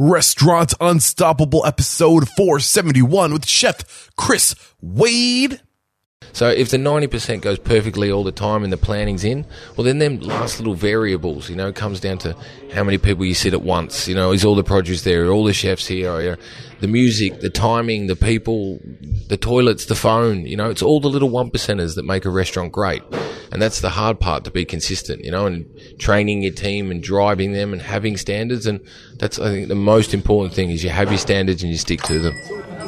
Restaurant Unstoppable episode 471 with Chef Chris Wade. So if the 90% goes perfectly all the time and the planning's in, well then them last little variables, you know, comes down to how many people you sit at once, you know, is all the produce there, are all the chefs here, the music, the timing, the people, the toilets, the phone, you know, it's all the little one percenters that make a restaurant great. And that's the hard part to be consistent, you know, and training your team and driving them and having standards. And that's, I think, the most important thing is you have your standards and you stick to them.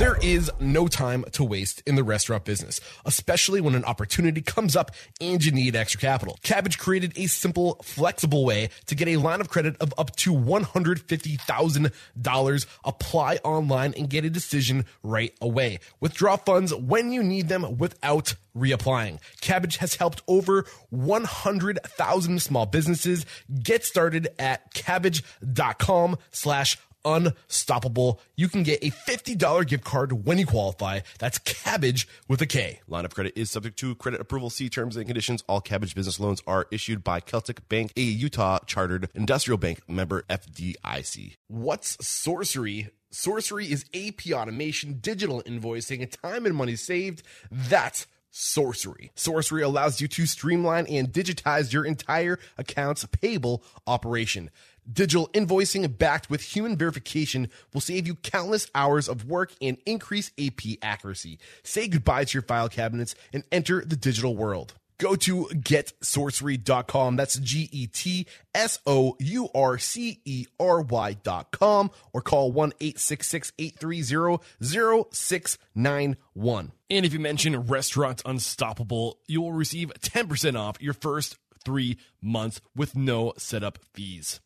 There is no time to waste in the restaurant business, especially when an opportunity comes up and you need extra capital. Kabbage created a simple, flexible way to get a line of credit of up to $150,000. Apply online and get a decision right away. Withdraw funds when you need them without reapplying. Kabbage has helped over 100,000 small businesses get started at kabbage.com slash unstoppable. You can get a $50 gift card when you qualify. That's Kabbage with a K. Line of credit is subject to credit approval. See terms and conditions. All Kabbage business loans are issued by Celtic Bank, a Utah chartered industrial bank member FDIC. What's Sourcery? Sourcery is AP automation, digital invoicing, and time and money saved. That's Sourcery. Sourcery allows you to streamline and digitize your entire accounts payable operation. Digital invoicing backed with human verification will save you countless hours of work and increase AP accuracy. Say goodbye to your file cabinets and enter the digital world. Go to getsourcery.com. That's G E T S O U R C E R Y.com or call 1 866 830 0691. And if you mention Restaurant Unstoppable, you will receive 10% off your first three months with no setup fees.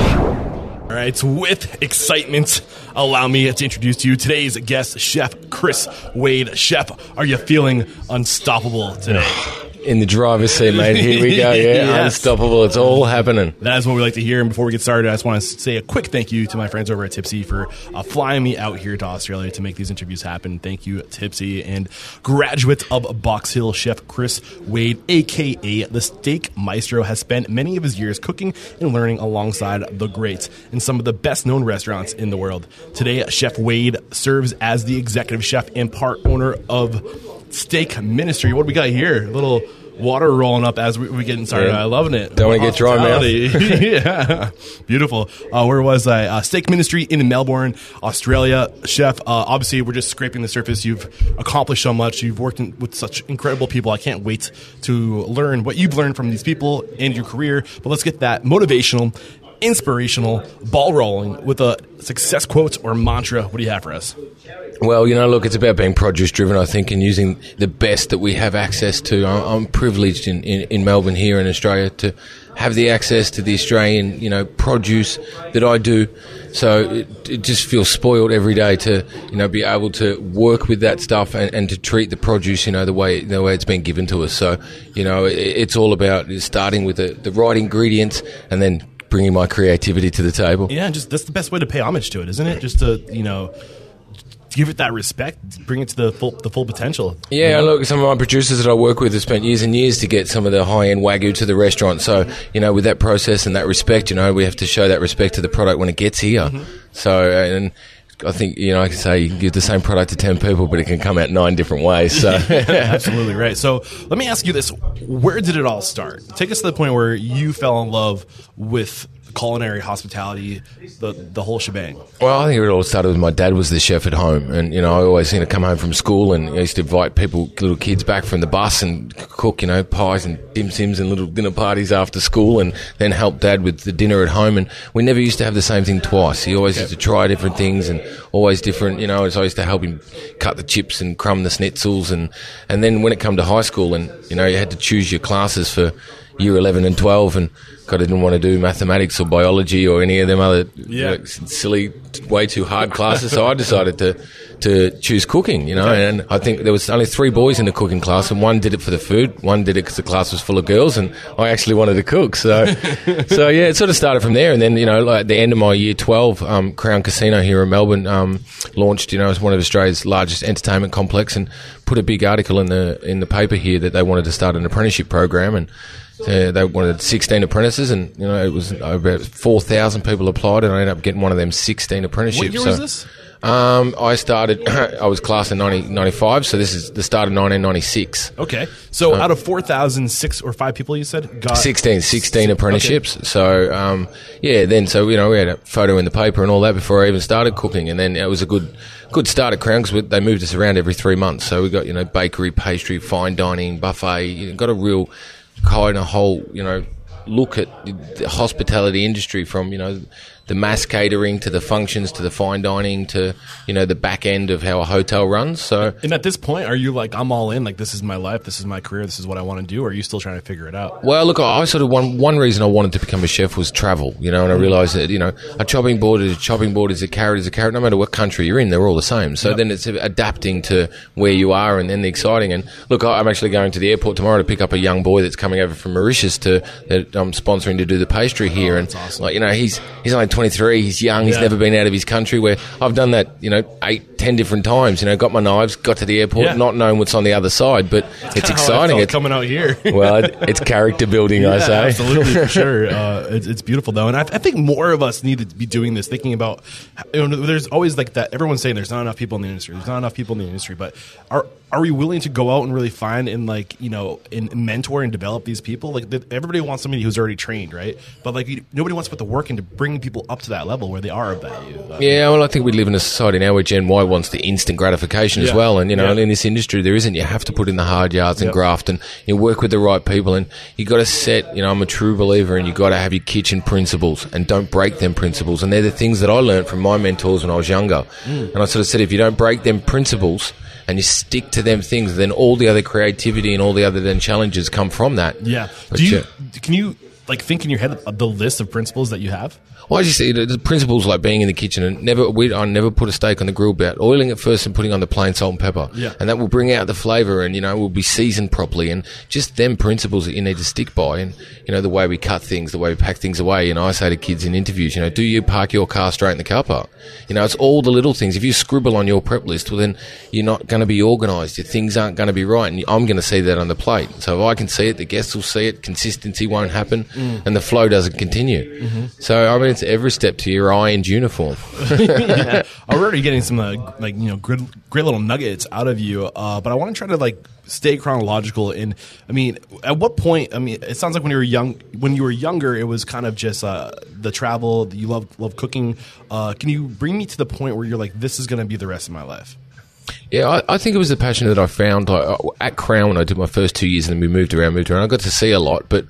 All right, with excitement, allow me to introduce to you today's guest, Chef Chris Wade. Chef, are you feeling unstoppable today? In the driver's seat, mate. Here we go. Yeah, Yes. unstoppable. It's all happening. That is what we like to hear. And before we get started, I just want to say a quick thank you to my friends over at Tipsy for uh, flying me out here to Australia to make these interviews happen. Thank you, Tipsy. And graduate of Box Hill chef Chris Wade, aka the Steak Maestro, has spent many of his years cooking and learning alongside the greats in some of the best known restaurants in the world. Today, Chef Wade serves as the executive chef and part owner of Steak Ministry. What do we got here? A little water rolling up as we, we getting started. Yeah. I loving it. Don't wanna get dry mouth. Hospitality. yeah, beautiful. Uh, where was I? Uh, Steak Ministry in Melbourne, Australia. Chef, uh, obviously, we're just scraping the surface. You've accomplished so much. You've worked in, with such incredible people. I can't wait to learn what you've learned from these people and your career. But let's get that motivational, inspirational ball rolling with a success quote or mantra. What do you have for us? Well, you know, look, it's about being produce driven, I think, and using the best that we have access to. I'm, privileged in, in, in Melbourne here in Australia to have the access to the Australian, you know, produce that I do. So it, it just feels spoiled every day to, you know, be able to work with that stuff and, and to treat the produce, you know, the way the way it's been given to us. So, you know, it, it's all about starting with the, the right ingredients and then bringing my creativity to the table. Yeah, just that's the best way to pay homage to it, isn't it? Just to you know, give it that respect, bring it to the full the full potential. Yeah, look, some of my producers that I work with have spent years and years to get some of the high end wagyu to the restaurant. So, you know, with that process and that respect, you know, we have to show that respect to the product when it gets here. Mm-hmm. So, and I think, you know, I can say you can give the same product to 10 people, but it can come out nine different ways. So, Absolutely right. So let me ask you this: Where did it all start? Take us to the point where you fell in love with culinary hospitality, the the whole shebang. Well, I think it all started with my dad was the chef at home, and you know I always you know come home from school and I used to invite people, little kids, back from the bus and cook you know pies and dim sims and little dinner parties after school, and then help dad with the dinner at home. And we never used to have the same thing twice. He always used to try different things and always different. You know, I used to help him cut the chips and crumb the schnitzels, and and then when it come to high school, and you know you had to choose your classes for year 11 and 12 and God, I didn't want to do mathematics or biology or any of them other you know, silly, way too hard classes. So I decided to to choose cooking, you know. And I think there was only three boys in the cooking class, and one did it for the food, one did it because the class was full of girls, and I actually wanted to cook. So, so yeah, it sort of started from there. And then you know, like at the end of my year twelve, um, Crown Casino here in Melbourne um, launched. You know, as one of Australia's largest entertainment complex, and put a big article in the in the paper here that they wanted to start an apprenticeship program and. Uh, they wanted 16 apprentices, and you know it was about 4,000 people applied, and I ended up getting one of them 16 apprenticeships. What year so, was this? um, I started. I was class in 1995, so this is the start of 1996. Okay. So out of 4,000, six or five people you said got 16, 16 apprenticeships. So, um, yeah, then, so, you know, we had a photo in the paper and all that before I even started cooking. And then it was a good, good start at Crown because they moved us around every three months. So we got, you know, bakery, pastry, fine dining, buffet, you know, got a real kind of whole, you know, look at the hospitality industry from, you know, the mass catering to the functions to the fine dining to you know the back end of how a hotel runs. So, And at this point, are you like, I'm all in? Like, this is my life, this is my career, this is what I want to do? Or are you still trying to figure it out? well, look, I I sort of one one reason I wanted to become a chef was travel, you know, and I mm-hmm. realised that you know a chopping board is a chopping board, is a carrot is a carrot, no matter what country you're in, they're all the same. So then it's adapting to where you are, and then the exciting. And look, I- I'm actually going to the airport tomorrow to pick up a young boy that's coming over from Mauritius to that I'm sponsoring to do the pastry here, oh, and like you know he's he's only 23, he's young, he's Yeah. never been out of his country. Where I've done that, you know, eight, ten different times. You know, got my knives, got to the airport, Yeah. not knowing what's on the other side, but it's Kinda how I exciting. felt It's coming out here. well, it- it's character building, I say. absolutely, for sure. Uh, it's, it's beautiful though, and I, I think more of us need to be doing this. Thinking about, you know, there's always like that. Everyone's saying there's not enough people in the industry. There's not enough people in the industry, but are are we willing to go out and really find and like you know and mentor and develop these people? Like that- everybody wants somebody who's already trained, right? But like you, nobody wants to put the work into bringing people up to that level where they are of value. Yeah, well, I think we live in a society now where Gen Y wants the instant gratification as well, and you know, Yeah. in this industry, there isn't. You have to put in the hard yards and Yep. graft, and you work with the right people, and you got to set. You know, I'm a true believer, and you got to have your kitchen principles, and don't break them principles. And they're the things that I learned from my mentors when I was younger. Mm. And I sort of said, if you don't break them principles. And you stick to them things, then all the other creativity and all the other then challenges come from that. yeah. But Do you yeah. can you like think in your head the list of principles that you have? Well, I just see the the principles like being in the kitchen and never. We, I never put a steak on the grill about oiling it first and putting on the plain salt and pepper. Yeah. and that will bring out the flavour and you know will be seasoned properly and just them principles that you need to stick by and you know the way we cut things, the way we pack things away. And I say to kids in interviews, you know, do you park your car straight in the car park? You know, it's all the little things. If you scribble on your prep list, well then you're not going to be organised. Your things aren't going to be right, and I'm going to see that on the plate. So if I can see it, the guests will see it. Consistency won't happen, and the flow doesn't continue. So I mean, it's every step to your eye and uniform. yeah. I'm already getting some uh, like you know great, great little nuggets out of you, uh, but I want to try to like stay chronological. And I mean, at what point? I mean, it sounds like when you were young, when you were younger, it was kind of just uh, the travel. You love love cooking. Uh, can you bring me to the point where you're like, this is going to be the rest of my life? Yeah, I, I think it was the passion that I found like, uh, at Crown when I did my first two years, and then we moved around, moved around. I got to see a lot, but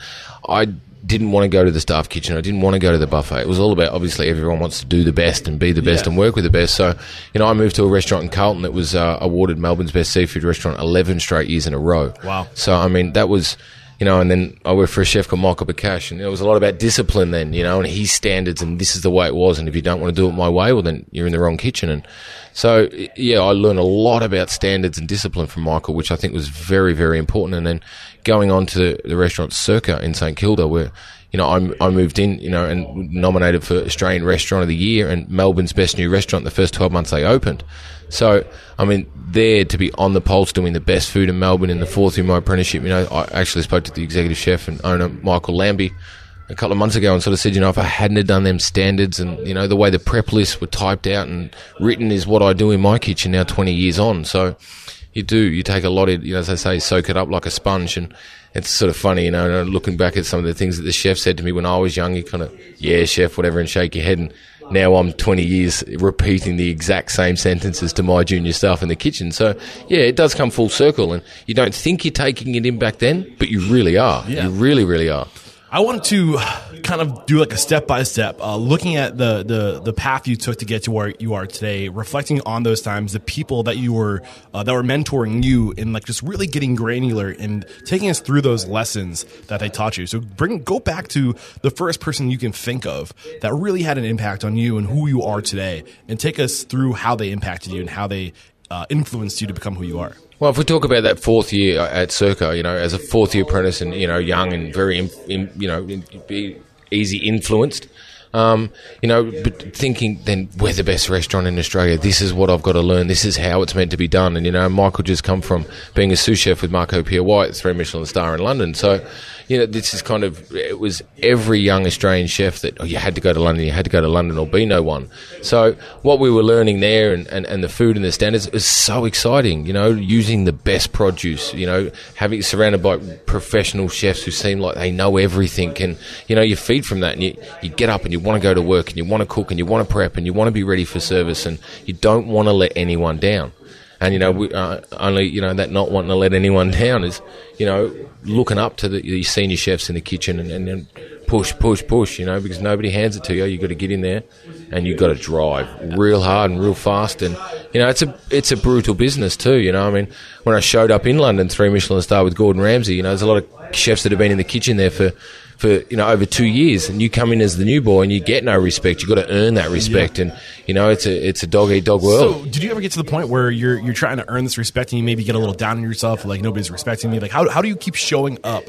I didn't want to go to the staff kitchen. I didn't want to go to the buffet. It was all about obviously everyone wants to do the best and be the best Yeah. and work with the best. So, you know, I moved to a restaurant in Carlton that was uh, awarded Melbourne's best seafood restaurant eleven straight years in a row. Wow. So, I mean, that was. You know, and then I worked for a chef called Michael Bacash, and it was a lot about discipline then, you know, and his standards, and this is the way it was. And if you don't want to do it my way, well, then you're in the wrong kitchen. And so, yeah, I learned a lot about standards and discipline from Michael, which I think was very, very important. And then going on to the restaurant Circa in St Kilda, where you know I, I moved in, you know, and nominated for Australian Restaurant of the Year and Melbourne's best new restaurant the first twelve months they opened. So, I mean, there to be on the pulse doing the best food in Melbourne in the fourth year of my apprenticeship, you know, I actually spoke to the executive chef and owner Michael Lambie a couple of months ago and sort of said, you know, if I hadn't have done them standards and, you know, the way the prep lists were typed out and written is what I do in my kitchen now 20 years on. So you do, you take a lot of, you know, as I say, soak it up like a sponge and it's sort of funny, you know, looking back at some of the things that the chef said to me when I was young, you kind of, yeah, chef, whatever, and shake your head. And now I'm 20 years repeating the exact same sentences to my junior staff in the kitchen. So, yeah, it does come full circle. And you don't think you're taking it in back then, but you really are. Yeah. You really, really are. I want to kind of do like a step by step, looking at the, the the path you took to get to where you are today, reflecting on those times, the people that you were uh, that were mentoring you, and like just really getting granular and taking us through those lessons that they taught you. So bring go back to the first person you can think of that really had an impact on you and who you are today, and take us through how they impacted you and how they uh, influenced you to become who you are. Well, if we talk about that fourth year at Circa, you know, as a fourth year apprentice and, you know, young and very, in, you know, be easy influenced, um, you know, but thinking then we're the best restaurant in Australia. This is what I've got to learn. This is how it's meant to be done. And, you know, Michael just come from being a sous chef with Marco Pierre White, three Michelin star in London. So, you know, this is kind of, it was every young Australian chef that, oh, you had to go to London, you had to go to London or be no one. So what we were learning there and, and, and the food and the standards is so exciting, you know, using the best produce, you know, having surrounded by professional chefs who seem like they know everything and, you know, you feed from that and you, you get up and you want to go to work and you want to cook and you want to prep and you want to be ready for service and you don't want to let anyone down and you know we, uh, only you know that not wanting to let anyone down is you know looking up to the, the senior chefs in the kitchen and, and, then push push push you know because nobody hands it to you. You got to get in there and you got to drive real hard and real fast. And you know it's a it's a brutal business too you know. I mean when I showed up in London three Michelin star with Gordon Ramsay you know there's a lot of chefs that have been in the kitchen there for for you know over two years, and you come in as the new boy and you get no respect. You've got to earn that respect, yeah. and you know it's a it's a dog eat dog world. So, did you ever get to the point where you're you're trying to earn this respect and you maybe get a little down on yourself, like nobody's respecting me? Like how how do you keep showing up?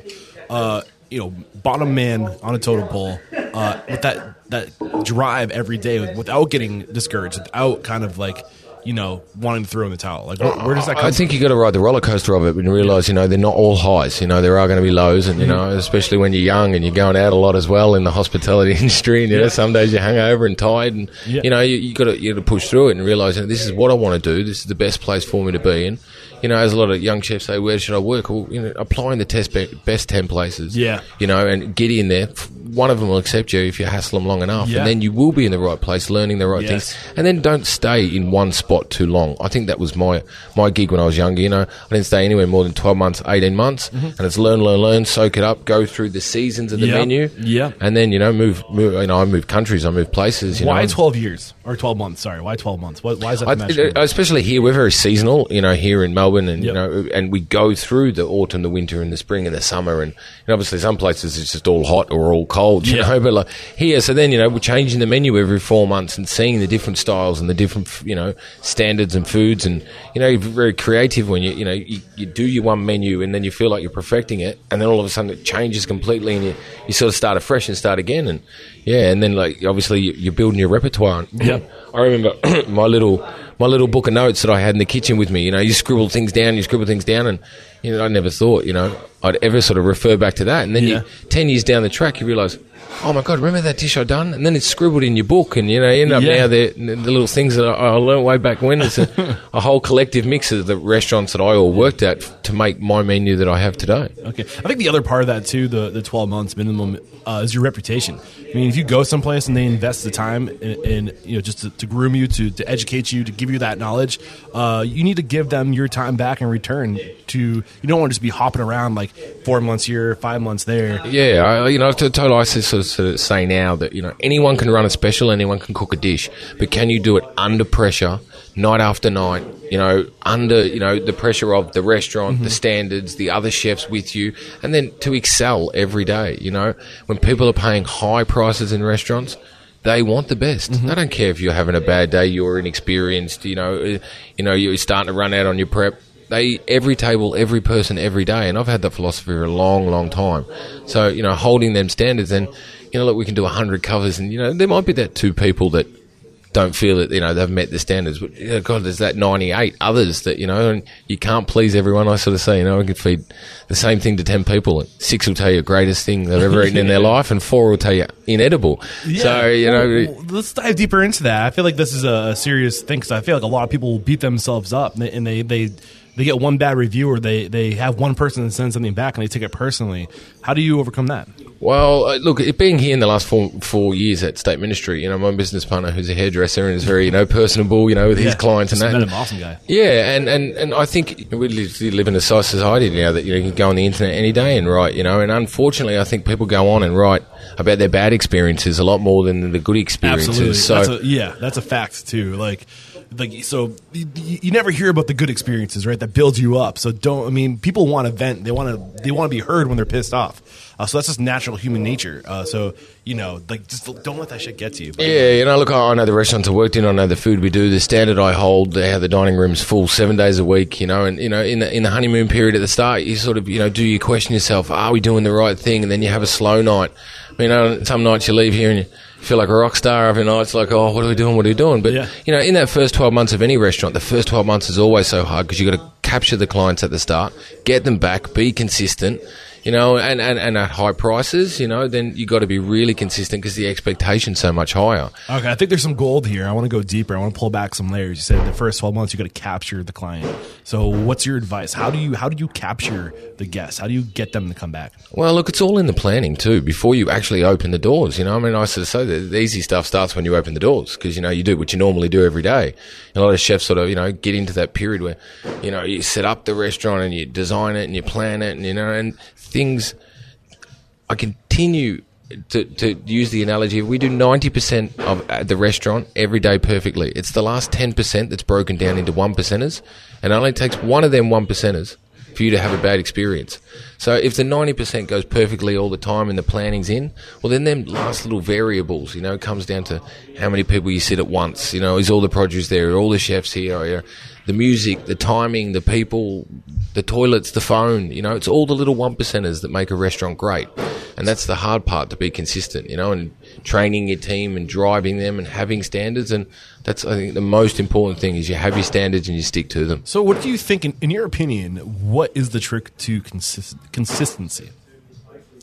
Uh, you know, bottom man on a totem pole uh, with that that drive every day without getting discouraged, without kind of like you know, wanting to throw in the towel? Like, where, where does that come I think you got to ride the roller coaster of it and realize, you know, they're not all highs. You know, there are going to be lows, and you mm-hmm. know, especially when you're young and you're going out a lot as well in the hospitality industry. And you know, some days you're hungover and tired, and you know, you, you got to you got to push through it and realize, you know, this is what I want to do. This is the best place for me to be in you know, as a lot of young chefs say, where should I work? Well, you know, applying the test be- best 10 places. Yeah. You know, and get in there. One of them will accept you if you hassle them long enough. Yeah. And then you will be in the right place, learning the right yes. things. And then don't stay in one spot too long. I think that was my, my gig when I was younger. You know, I didn't stay anywhere more than 12 months, 18 months. Mm-hmm. And it's learn, learn, learn, soak it up, go through the seasons of the menu. Yeah. And then, you know, move, move, you know, I move countries, I move places. You Why know. 12 years? Or 12 months, sorry. Why 12 months? Why, why is that? I, especially here, we're very seasonal, you know, here in Melbourne and, yep. you know, and we go through the autumn, the winter, and the spring and the summer, and, and obviously some places it's just all hot or all cold, you yeah. know. But like here, so then you know we're changing the menu every four months and seeing the different styles and the different you know standards and foods, and you know you're very creative when you you know you, you do your one menu and then you feel like you're perfecting it, and then all of a sudden it changes completely, and you you sort of start afresh and start again, and yeah, and then like obviously you're building your repertoire. Yeah, I remember my little my little book of notes that I had in the kitchen with me. You know, you scribble things down, you scribble things down, and you know, I never thought you know I'd ever sort of refer back to that. And then yeah. you, ten years down the track, you realise, oh my god, remember that dish I done? And then it's scribbled in your book, and you know, you end up yeah. now the, the little things that I, I learned way back when. It's a, a, whole collective mix of the restaurants that I all worked at to make my menu that I have today. Okay, I think the other part of that too, the the twelve months minimum, uh, is your reputation. I mean, if you go someplace and they invest the time and, you know just to, to, groom you, to, to educate you, to give you that knowledge, uh, you need to give them your time back in return. To you don't want to just be hopping around like four months here, five months there. Yeah, I, you know, to total I sort of, sort of say now that you know anyone can run a special, anyone can cook a dish, but can you do it under pressure? night after night, you know, under, you know, the pressure of the restaurant, mm-hmm. the standards, the other chefs with you, and then to excel every day, you know. When people are paying high prices in restaurants, they want the best. Mm-hmm. They don't care if you're having a bad day, you're inexperienced, you know, uh, you know, you're starting to run out on your prep. They every table, every person, every day, and I've had that philosophy for a long, long time. So you know, holding them standards, and you know, look, we can do hundred covers, and you know, there might be that two people that don't feel that you know they've met the standards. But you know, God, there's that 98 others that you know, and you can't please everyone. I sort of say, you know, I can feed the same thing to 10 people, and six will tell you the greatest thing they've ever eaten in their life, and four will tell you inedible. Yeah. So you know, well, let's dive deeper into that. I feel like this is a serious thing because I feel like a lot of people beat themselves up, and they, and they, they they get one bad review or they, they have one person that sends something back and they take it personally. How do you overcome that? Well, uh, look, it being here in the last four four years at Steak Ministry, you know, my business partner who's a hairdresser and is very, you know, personable, you know, with his clients and that. him, awesome guy. Yeah, and, and, and I think we live, live in a society now that you, know, you can go on the internet any day and write, you know, and unfortunately, I think people go on and write about their bad experiences a lot more than the good experiences. Absolutely. So, that's a, yeah, that's a fact too. Like, like so you, you never hear about the good experiences, right? That builds you up. So don't. I mean, people want to vent. They want to. They want to be heard when they're pissed off. Uh, so that's just natural human nature. Uh, so you know, like, just don't let that shit get to you. But, Yeah, you know, look, I know the restaurants I worked in. I know the food we do. The standard I hold, have the dining rooms full seven days a week. You know, and you know, in the in the honeymoon period at the start, you sort of, you know, do you question yourself? Are we doing the right thing? And then you have a slow night. I mean, uh, some nights you leave here and you feel like a rock star. every night. It's like, oh, what are we doing? What are we doing? But Yeah. you know, in that first twelve months of any restaurant, the first twelve months is always so hard because you got to capture the clients at the start, get them back, be consistent. You know, and, and, and at high prices, you know, then you got to be really consistent because the expectation's so much higher. Okay, I think there's some gold here. I want to go deeper. I want to pull back some layers. You said the first 12 months you got to capture the client. So, what's your advice? How do you how do you capture the guests? How do you get them to come back? Well, look, it's all in the planning too. Before you actually open the doors, you know. I mean, I sort of say the easy stuff starts when you open the doors because you know you do what you normally do every day. And a lot of chefs sort of you know get into that period where you know you set up the restaurant and you design it and you plan it and you know and things. I continue to, to use the analogy. We do ninety percent of uh, the restaurant every day perfectly. It's the last ten percent that's broken down into one percenters, and it only takes one of them one percenters for you to have a bad experience. So if the 90% goes perfectly all the time and the planning's in, well then them last little variables, you know, comes down to how many people you sit at once, you know, is all the produce there, are all the chefs here, are you- the music, the timing, the people, the toilets, the phone, you know, it's all the little one percenters that make a restaurant great. And that's the hard part to be consistent, you know, and training your team and driving them and having standards. And that's, I think, the most important thing is you have your standards and you stick to them. So, what do you think, in, in your opinion, what is the trick to consist- consistency?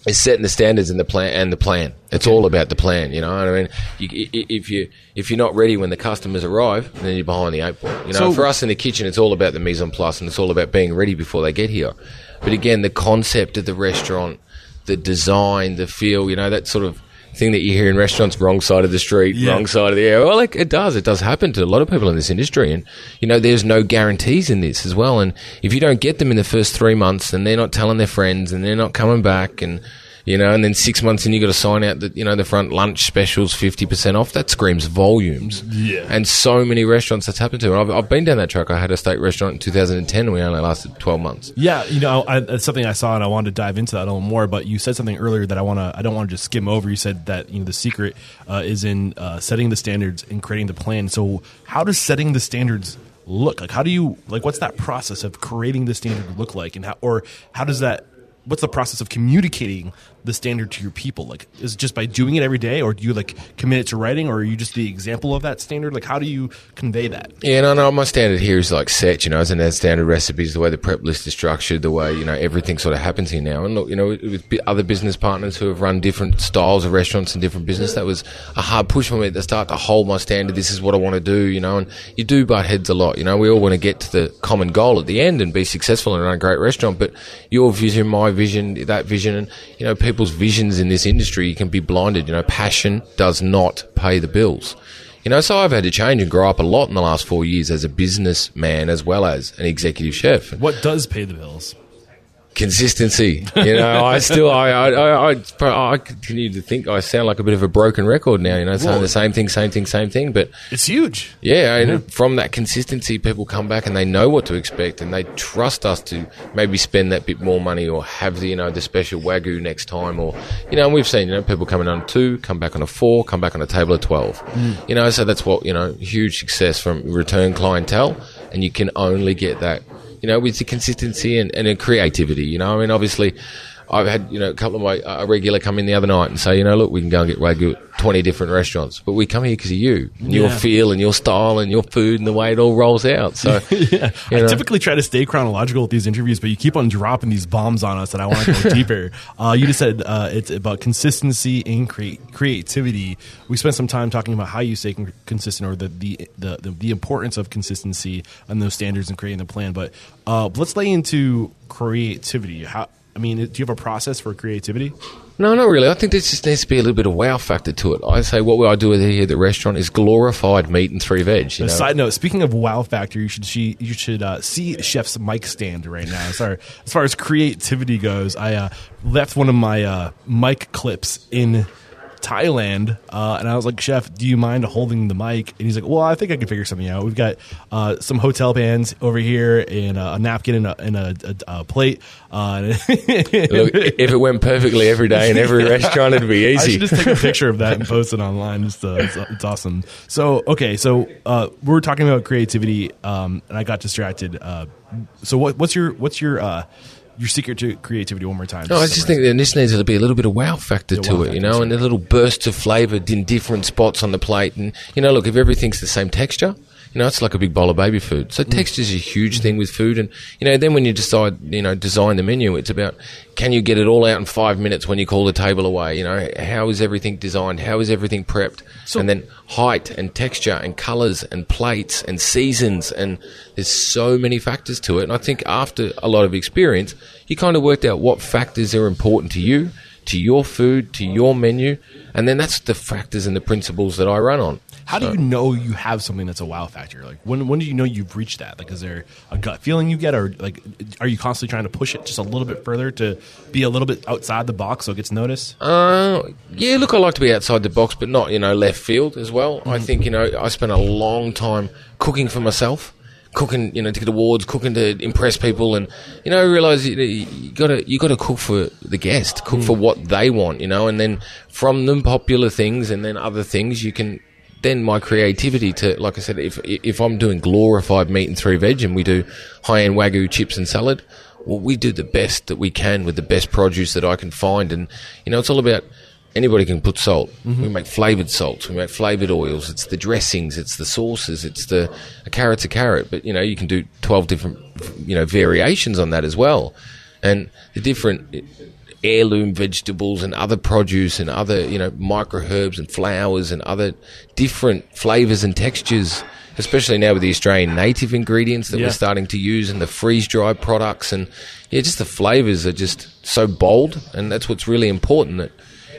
It's setting the standards and the plan and the plan. It's all about the plan. You know what I mean? You, if you if you're not ready when the customers arrive, then you're behind the eight ball. You know, So- for us in the kitchen, it's all about the mise en place and it's all about being ready before they get here. But again, the concept of the restaurant, the design, the feel, you know, that sort of thing that you hear in restaurants, wrong side of the street, Yeah. wrong side of the air. Well, like, it does. It does happen to a lot of people in this industry. And, you know, there's no guarantees in this as well. And if you don't get them in the first three months and they're not telling their friends and they're not coming back and, you know, and then six months in you got to sign out that, you know, the front lunch specials 50% off, that screams volumes. Yeah. And so many restaurants that's happened to. And I've, I've been down that track. I had a steak restaurant in 2010 and we only lasted 12 months. Yeah, you know, I, that's something I saw and I wanted to dive into that a little more. But you said something earlier that I want to, I don't want to just skim over. You said that you know the secret uh, is in uh, setting the standards and creating the plan. So, how does setting the standards look? Like, how do you like? What's that process of creating the standard look like, and how, or how does that? What's the process of communicating the standard to your people? Like, is it just by doing it every day, or do you like commit it to writing, or are you just the example of that standard? Like, how do you convey that? Yeah, no, no. My standard here is like set, you know, as in our standard recipes, the way the prep list is structured, the way you know everything sort of happens here now. And look, you know, with other business partners who have run different styles of restaurants and different business, that was a hard push for me at the start to hold my standard. This is what I want to do, you know. And you do butt heads a lot, you know. We all want to get to the common goal at the end and be successful and run a great restaurant. But your vision, my vision, that vision, and you know, people's visions in this industry, can be blinded. You know, passion does not pay the bills. You know, so I've had to change and grow up a lot in the last four years as a businessman as well as an executive chef. What does pay the bills? Consistency. You know, I still, I, I, I, I, continue to think I sound like a bit of a broken record now. You know, saying the same thing, same thing, same thing. But It's huge. yeah, and from that consistency, people come back and they know what to expect, and they trust us to maybe spend that bit more money or have the you know the special wagyu next time, or you know, and we've seen you know people coming on two, come back on a four, come back on a table of twelve. Mm. You know, so that's what you know, huge success from return clientele, and you can only get that you know with the consistency and, and the creativity. You know, I mean, obviously. I've had you know a couple of my uh, regular come in the other night and say you know look we can go and get wagyu at twenty different restaurants but we come here because of you and your feel and your style and your food and the way it all rolls out so yeah. I know? typically try to stay chronological with these interviews, but you keep on dropping these bombs on us that I want to go deeper. Uh, you just said uh, it's about consistency and crea- creativity. We spent some time talking about how you stay con- consistent or the, the, the, the, the importance of consistency and those standards and creating the plan. But uh, let's lay into creativity. How, I mean, do you have a process for creativity? No, not really. I think there just needs to be a little bit of wow factor to it. I say what I do here at the restaurant is glorified meat and three veg. You know? side note: Speaking of wow factor, you should see you should uh, see Chef's mic stand right now. Far as, far as creativity goes, I uh, left one of my uh, mic clips in Thailand, uh, and I was like, "Chef, do you mind holding the mic?" And he's like, "Well, I think I can figure something out. We've got uh, some hotel pans over here, and a napkin and a, and a, a, plate." Uh, Look, if it went perfectly every day in every restaurant, it'd be I easy. should just take a picture of that and post it online. Just uh, it's, it's awesome. So okay, so uh, we were talking about creativity, um, and I got distracted. Uh, so what, what's your what's your uh, your secret to creativity? One more time. No, I just think that this needs to be a little bit of wow factor to wow it, you know, and a little burst of flavour in different spots on the plate. And, you know, look, if everything's the same texture, you know, it's like a big bowl of baby food. So mm. texture is a huge mm. thing with food. And, you know, then when you decide, you know, design the menu, it's about can you get it all out in five minutes when you call the table away? You know, how is everything designed? How is everything prepped? So- and then height and texture and colours and plates and seasons. And there's so many factors to it. And I think after a lot of experience, you kind of worked out what factors are important to you, to your food, to your menu. And then that's the factors and the principles that I run on. How do you know you have something that's a wow factor? Like when when do you know you've reached that? Like is there a gut feeling you get, or like are you constantly trying to push it just a little bit further to be a little bit outside the box so it gets noticed? Uh, yeah, look, I like to be outside the box, but not, you know, left field as well. I think, you know, I spent a long time cooking for myself, cooking, you know, to get awards, cooking to impress people, and, you know, I realize you, you gotta, you gotta cook for the guest, cook for what they want, you know, and then from them popular things and then other things, you can, then my creativity to, like I said, if, if I'm doing glorified meat and three veg and we do high end wagyu chips and salad, well, we do the best that we can with the best produce that I can find. And, you know, it's all about anybody can put salt. Mm-hmm. We make flavored salts. We make flavored oils. It's the dressings. It's the sauces. It's the, a carrot's a carrot. But, you know, you can do 12 different, you know, variations on that as well. And the different heirloom vegetables and other produce and other, you know, micro herbs and flowers and other different flavors and textures, especially now with the Australian native ingredients that Yeah. we're starting to use and the freeze dried products. And yeah, just the flavors are just so bold. And that's what's really important that,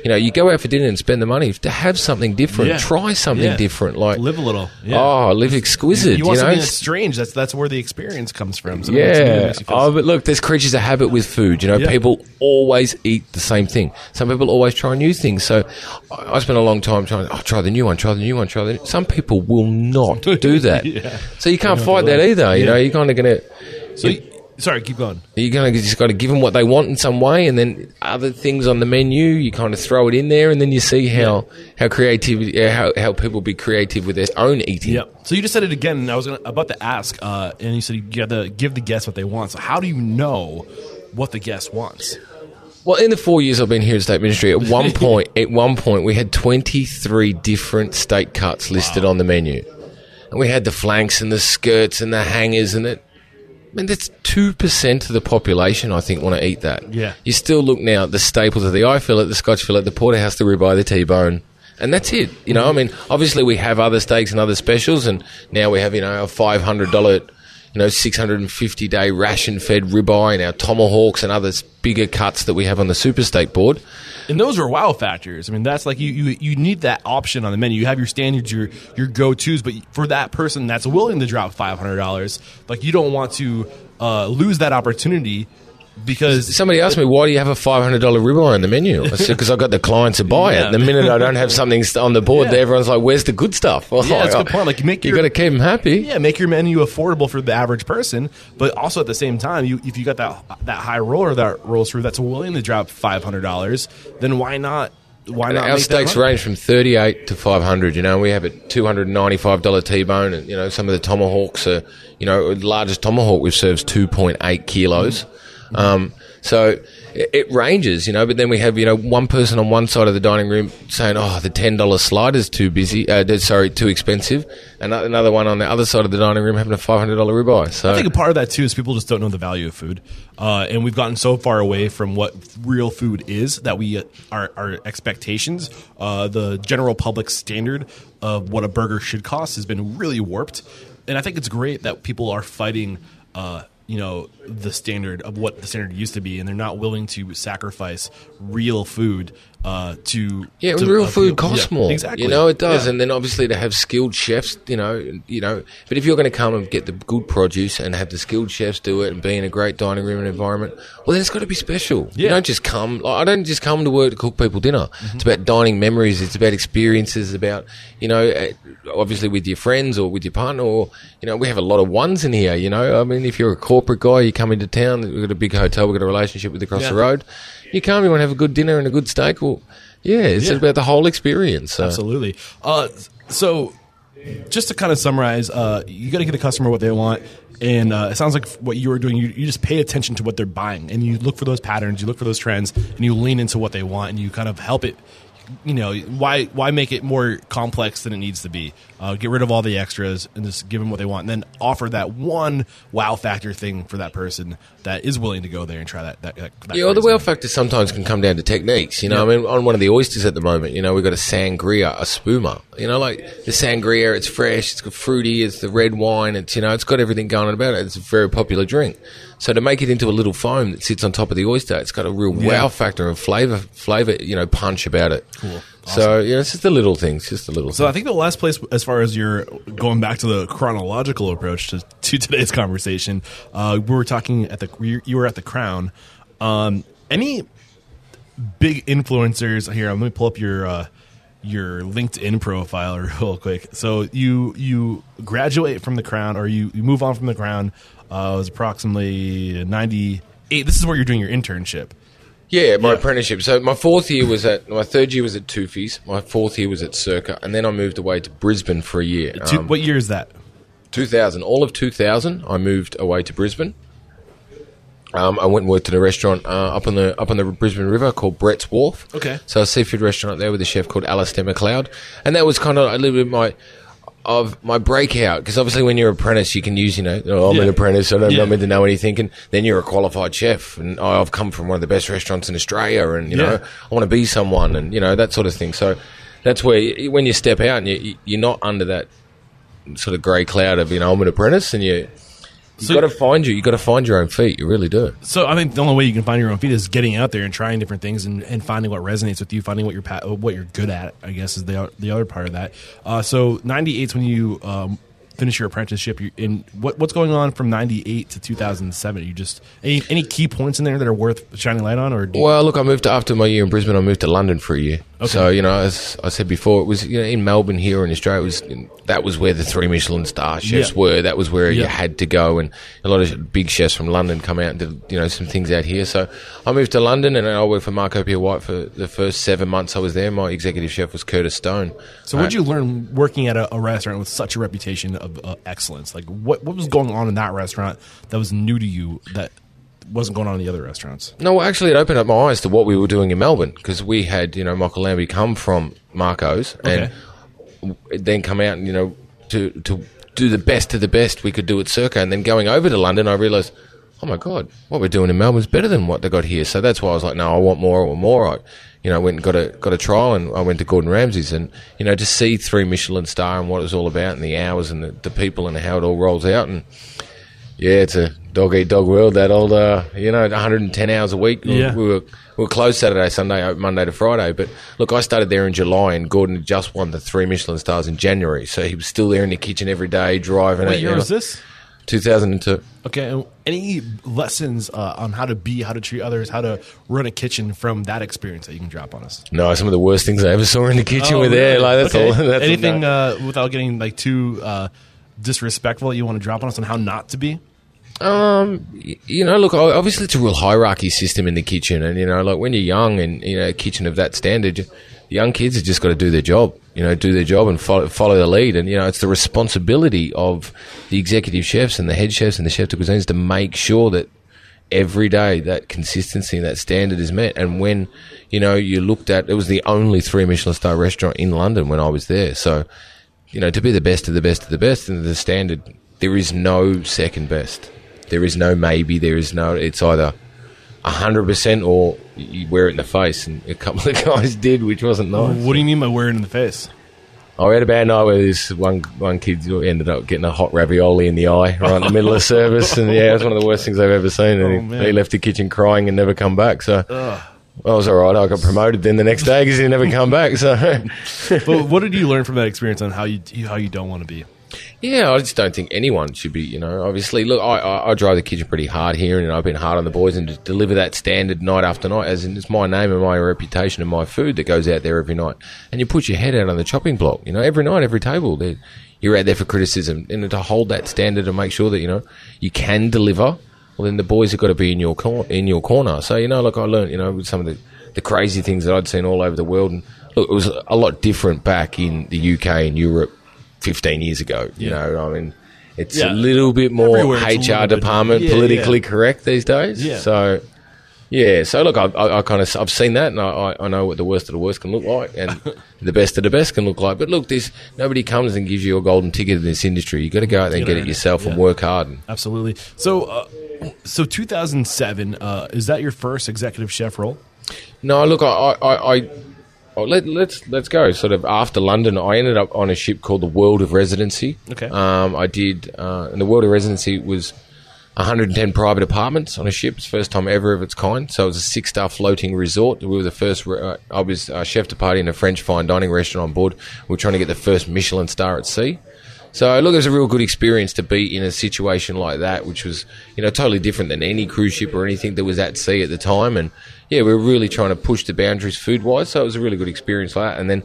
you know, you go out for dinner and spend the money to have something different, Yeah. try something Yeah. different. Like, Live a little. Yeah. oh, live exquisite. you want know, something that's strange. That's that's where the experience comes from. Something yeah. you Oh, but look, there's creatures of habit with food. You know, Yeah. people always eat the same thing. Some people always try new things. So I I spent a long time trying. Oh, try the new one. Try the new one. Try the. Some people will not do that. So you can't fight that either. You know, you're kind of gonna. So, you- sorry, keep going. You're gonna just got to give them what they want in some way, and then other things on the menu, you kind of throw it in there, and then you see how how creativity, how how people be creative with their own eating. Yep. So you just said it again, and I was gonna, about to ask, uh, and you said you got to give the guest what they want. So how do you know what the guest wants? Well, in the four years I've been here at Steak Ministry, at one point, at one point, we had twenty three different steak cuts listed on the menu, and we had the flanks and the skirts and the hangers and it. I mean, that's two percent of the population. I think want to eat that. Yeah. You still look now at the staples of the eye fillet, the Scotch fillet, the porterhouse, the ribeye, the T-bone, and that's it. You know, I mean, obviously we have other steaks and other specials, and now we have you know a five hundred dollar, you know, six hundred and fifty day ration fed ribeye and our tomahawks and other bigger cuts that we have on the super steak board. And those are wow factors. I mean, that's like you, you you need that option on the menu. You have your standards, your your go tos, but for that person that's willing to drop five hundred dollars, like you don't want to uh, lose that opportunity because Somebody asked me, why do you have a $500 ribeye on the menu? I said, because I've got the clients to buy Yeah. it. The minute I don't have something on the board, Yeah. everyone's like, where's the good stuff? Well, Yeah, that's a good point. Like, you make you got to keep them happy. yeah, make your menu affordable for the average person, but also at the same time, you if you got that that high roller that rolls through that's willing to drop five hundred dollars, then why not? Why not? Our steaks range from 38 to 500. You know, we have a $295 T-bone and, you know, some of the tomahawks are, you know, the largest tomahawk we've served is 2.8 kilos. Um, so it, it ranges, you know, but then we have, you know, one person on one side of the dining room saying, oh, the $10 slider's too busy, uh, sorry, too expensive. And another one on the other side of the dining room having a $500 ribeye. So I think a part of that too is people just don't know the value of food, uh, and we've gotten so far away from what real food is that we uh, our, our expectations, uh, the general public standard of what a burger should cost, has been really warped. And I think it's great that people are fighting uh, you know the standard of what the standard used to be, and they're not willing to sacrifice real food uh, to Yeah, to real appeal- food costs yeah, more. Exactly, You know, it does. Yeah. And then obviously to have skilled chefs, you know, you know. But if you're going to come and get the good produce and have the skilled chefs do it and be in a great dining room and environment, well, then it's got to be special. You Yeah. don't just come. Like, I don't just come to work to cook people dinner. Mm-hmm. It's about dining memories. It's about experiences. About you know, uh, obviously with your friends or with your partner, or you know, we have a lot of ones in here. You know, I mean, if you're a corporate guy, you come into town. We've got a big hotel. We've got a relationship with across Yeah. the road. You come. You want to have a good dinner and a good steak. Well. Yeah, it's Yeah. about the whole experience. So. Absolutely. Uh, so, just to kind of summarize, uh, you got to get the customer what they want, and uh, it sounds like what you were doing. You, you just pay attention to what they're buying, and you look for those patterns, you look for those trends, and you lean into what they want, and you kind of help it. You know, why why make it more complex than it needs to be? Uh, get rid of all the extras and just give them what they want, and then offer that one wow factor thing for that person that is willing to go there and try that. that, that Yeah, well, the wow factor sometimes can come down to techniques. You know, I mean, on one of the oysters at the moment, you know, we've got a sangria, espuma. You know, like the sangria, it's fresh, it's got fruity, it's the red wine, it's, you know, it's got everything going on about it. It's a very popular drink. So to make it into a little foam that sits on top of the oyster, it's got a real wow factor and flavor, flavor, you know, punch about it. Cool. So, yeah, it's just the little things, just the little So I think the last place, as far as you're going back to the chronological approach to, to today's conversation, uh, we were talking at the you you were at the Crown. Um, any big influencers here? Let me pull up your uh, your LinkedIn profile real quick. So you you graduate from the Crown, or you, you move on from the Crown. Uh, it was approximately ninety eight. This is where you're doing your internship. Yeah, my apprenticeship. So my fourth year was at my third year was at Toofey's. My fourth year was at Circa, and then I moved away to Brisbane for a year. Two, Um, what year is that? 2000, all of 2000, I moved away to Brisbane. Um, I went and worked at a restaurant uh, up on the up on the Brisbane River called Brett's Wharf. Okay. so a seafood restaurant up there with a chef called Alistair McLeod, and that was kind of a little bit my of my breakout because obviously when you're an apprentice you can use you know oh, I'm Yeah. an apprentice I don't Yeah. know to know anything and then you're a qualified chef and oh, I've come from one of the best restaurants in Australia and you Yeah. know I want to be someone and you know that sort of thing so that's where you, when you step out and you, you're not under that sort of grey cloud of you know I'm an apprentice and you you So- got to find you you got to find your own feet you really do So I think the only way you can find your own feet is getting out there and trying different things and, and finding what resonates with you, finding what you're what you're good at. I guess is the the other part of that. Uh, so '98 is when you um, finish your apprenticeship. You, in what what's going on from '98 to 2007? You just any any key points in there that are worth shining light on, or do you- Well, look, I moved to, after my year in Brisbane. I moved to London for a year. So you know, as I said before, it was you know in Melbourne here in Australia. It was that was where the three Michelin star chefs Yeah. were. That was where you had to go, and a lot of big chefs from London come out and did you know some things out here. So I moved to London, and I worked for Marco Pierre White for the first seven months I was there. My executive chef was Curtis Stone. so what did uh, you learn working at a, a restaurant with such a reputation of uh, excellence? Like what what was going on in that restaurant that was new to you that wasn't going on in the other restaurants? No, well, actually, it opened up my eyes to what we were doing in Melbourne because we had, you know, Michael Lambie come from Marco's and then come out and, you know, to, to do the best of the best we could do at Circa. And then going over to London, I realised, oh my God, what we're doing in Melbourne is better than what they got here. So that's why I was like, no, I want more, I want more. I, you know, I went and got a, got a trial and I went to Gordon Ramsay's and, you know, to see three Michelin star and what it was all about and the hours and the, the people and how it all rolls out. And, yeah, it's a dog eat dog world. That old, uh, you know, 110 hours a week. We- Yeah. We were we were closed Saturday, Sunday, open Monday to Friday. But look, I started there in July, and Gordon had just won the three Michelin stars in January, so he was still there in the kitchen every day, driving What it. year you know. was this? 2002. Okay, and any lessons uh, on how to be, how to treat others, how to run a kitchen from that experience that you can drop on us? No, some of the worst things I ever saw in the kitchen were there. really? Like that's Okay. all. That's Anything uh, without getting like too uh, disrespectful that you want to drop on us on how not to be? Um, you know, look, obviously it's a real hierarchy system in the kitchen, and you know, like when you're young and you know, a kitchen of that standard, young kids have just got to do their job. You know, do their job and follow, follow the lead. And you know, it's the responsibility of the executive chefs and the head chefs and the chef de cuisines to make sure that every day that consistency and that standard is met. And when you know you looked at, it was the only three Michelin star restaurant in London when I was there. So you know, to be the best of the best of the best and the standard, there is no second best. There is no maybe. There is no. It's either hundred percent or you wear it in the face, and a couple of guys did, which wasn't nice. What do you mean by wearing in the face? I had a bad night where this one one kid ended up getting a hot ravioli in the eye right in the middle of service, and yeah, it was one of the worst things I've ever seen. And Oh, he, he left the kitchen crying and never come back. So I was all right. I got promoted then the next day because he never come back. So but what did you learn from that experience on how you how you don't want to be? Yeah, I just don't think anyone should be. You know, obviously, look, I, I, I drive the kitchen pretty hard here, and I've been hard on the boys, and deliver that standard night after night, as in it's my name and my reputation and my food that goes out there every night. And you put your head out on the chopping block. You know, every night, every table, you're out there for criticism, and to hold that standard and make sure that you know you can deliver. Well, then the boys have got to be in your cor- in your corner. So you know, like I learned, you know, with some of the, the crazy things that I'd seen all over the world, and look, it was a lot different back in the UK and Europe 15 years ago. You know, I mean, it's Yeah. a little bit more Everywhere HR bit- department yeah, politically yeah. correct these days. Yeah. So, yeah. So look, I, I, I kind of I've seen that, and I, I- know what the worst of the worst can look like, and the best of the best can look like. But look, this nobody comes and gives you a golden ticket in this industry. You got to go out there and get it yourself and work hard. And, Absolutely. So, uh, so 2007 uh, is that your first executive chef role? No, look, I, I, I oh, let, let's let's go. Sort of after London, I ended up on a ship called the World of ResidenSea. Okay. Um, I did, uh, and the World of ResidenSea was 110 private apartments on a ship. It's first time ever of its kind. So it was a six-star floating resort. We were the first. Uh, I was uh, chef de partie in a French fine dining restaurant on board. We were trying to get the first Michelin star at sea. So look, it was a real good experience to be in a situation like that, which was you know totally different than any cruise ship or anything that was at sea at the time. And yeah, we were really trying to push the boundaries food wise. So it was a really good experience like that. And then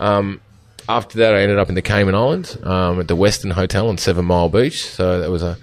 um, after that, I ended up in the Cayman Islands um, at the Westin Hotel on Seven Mile Beach. So that was a,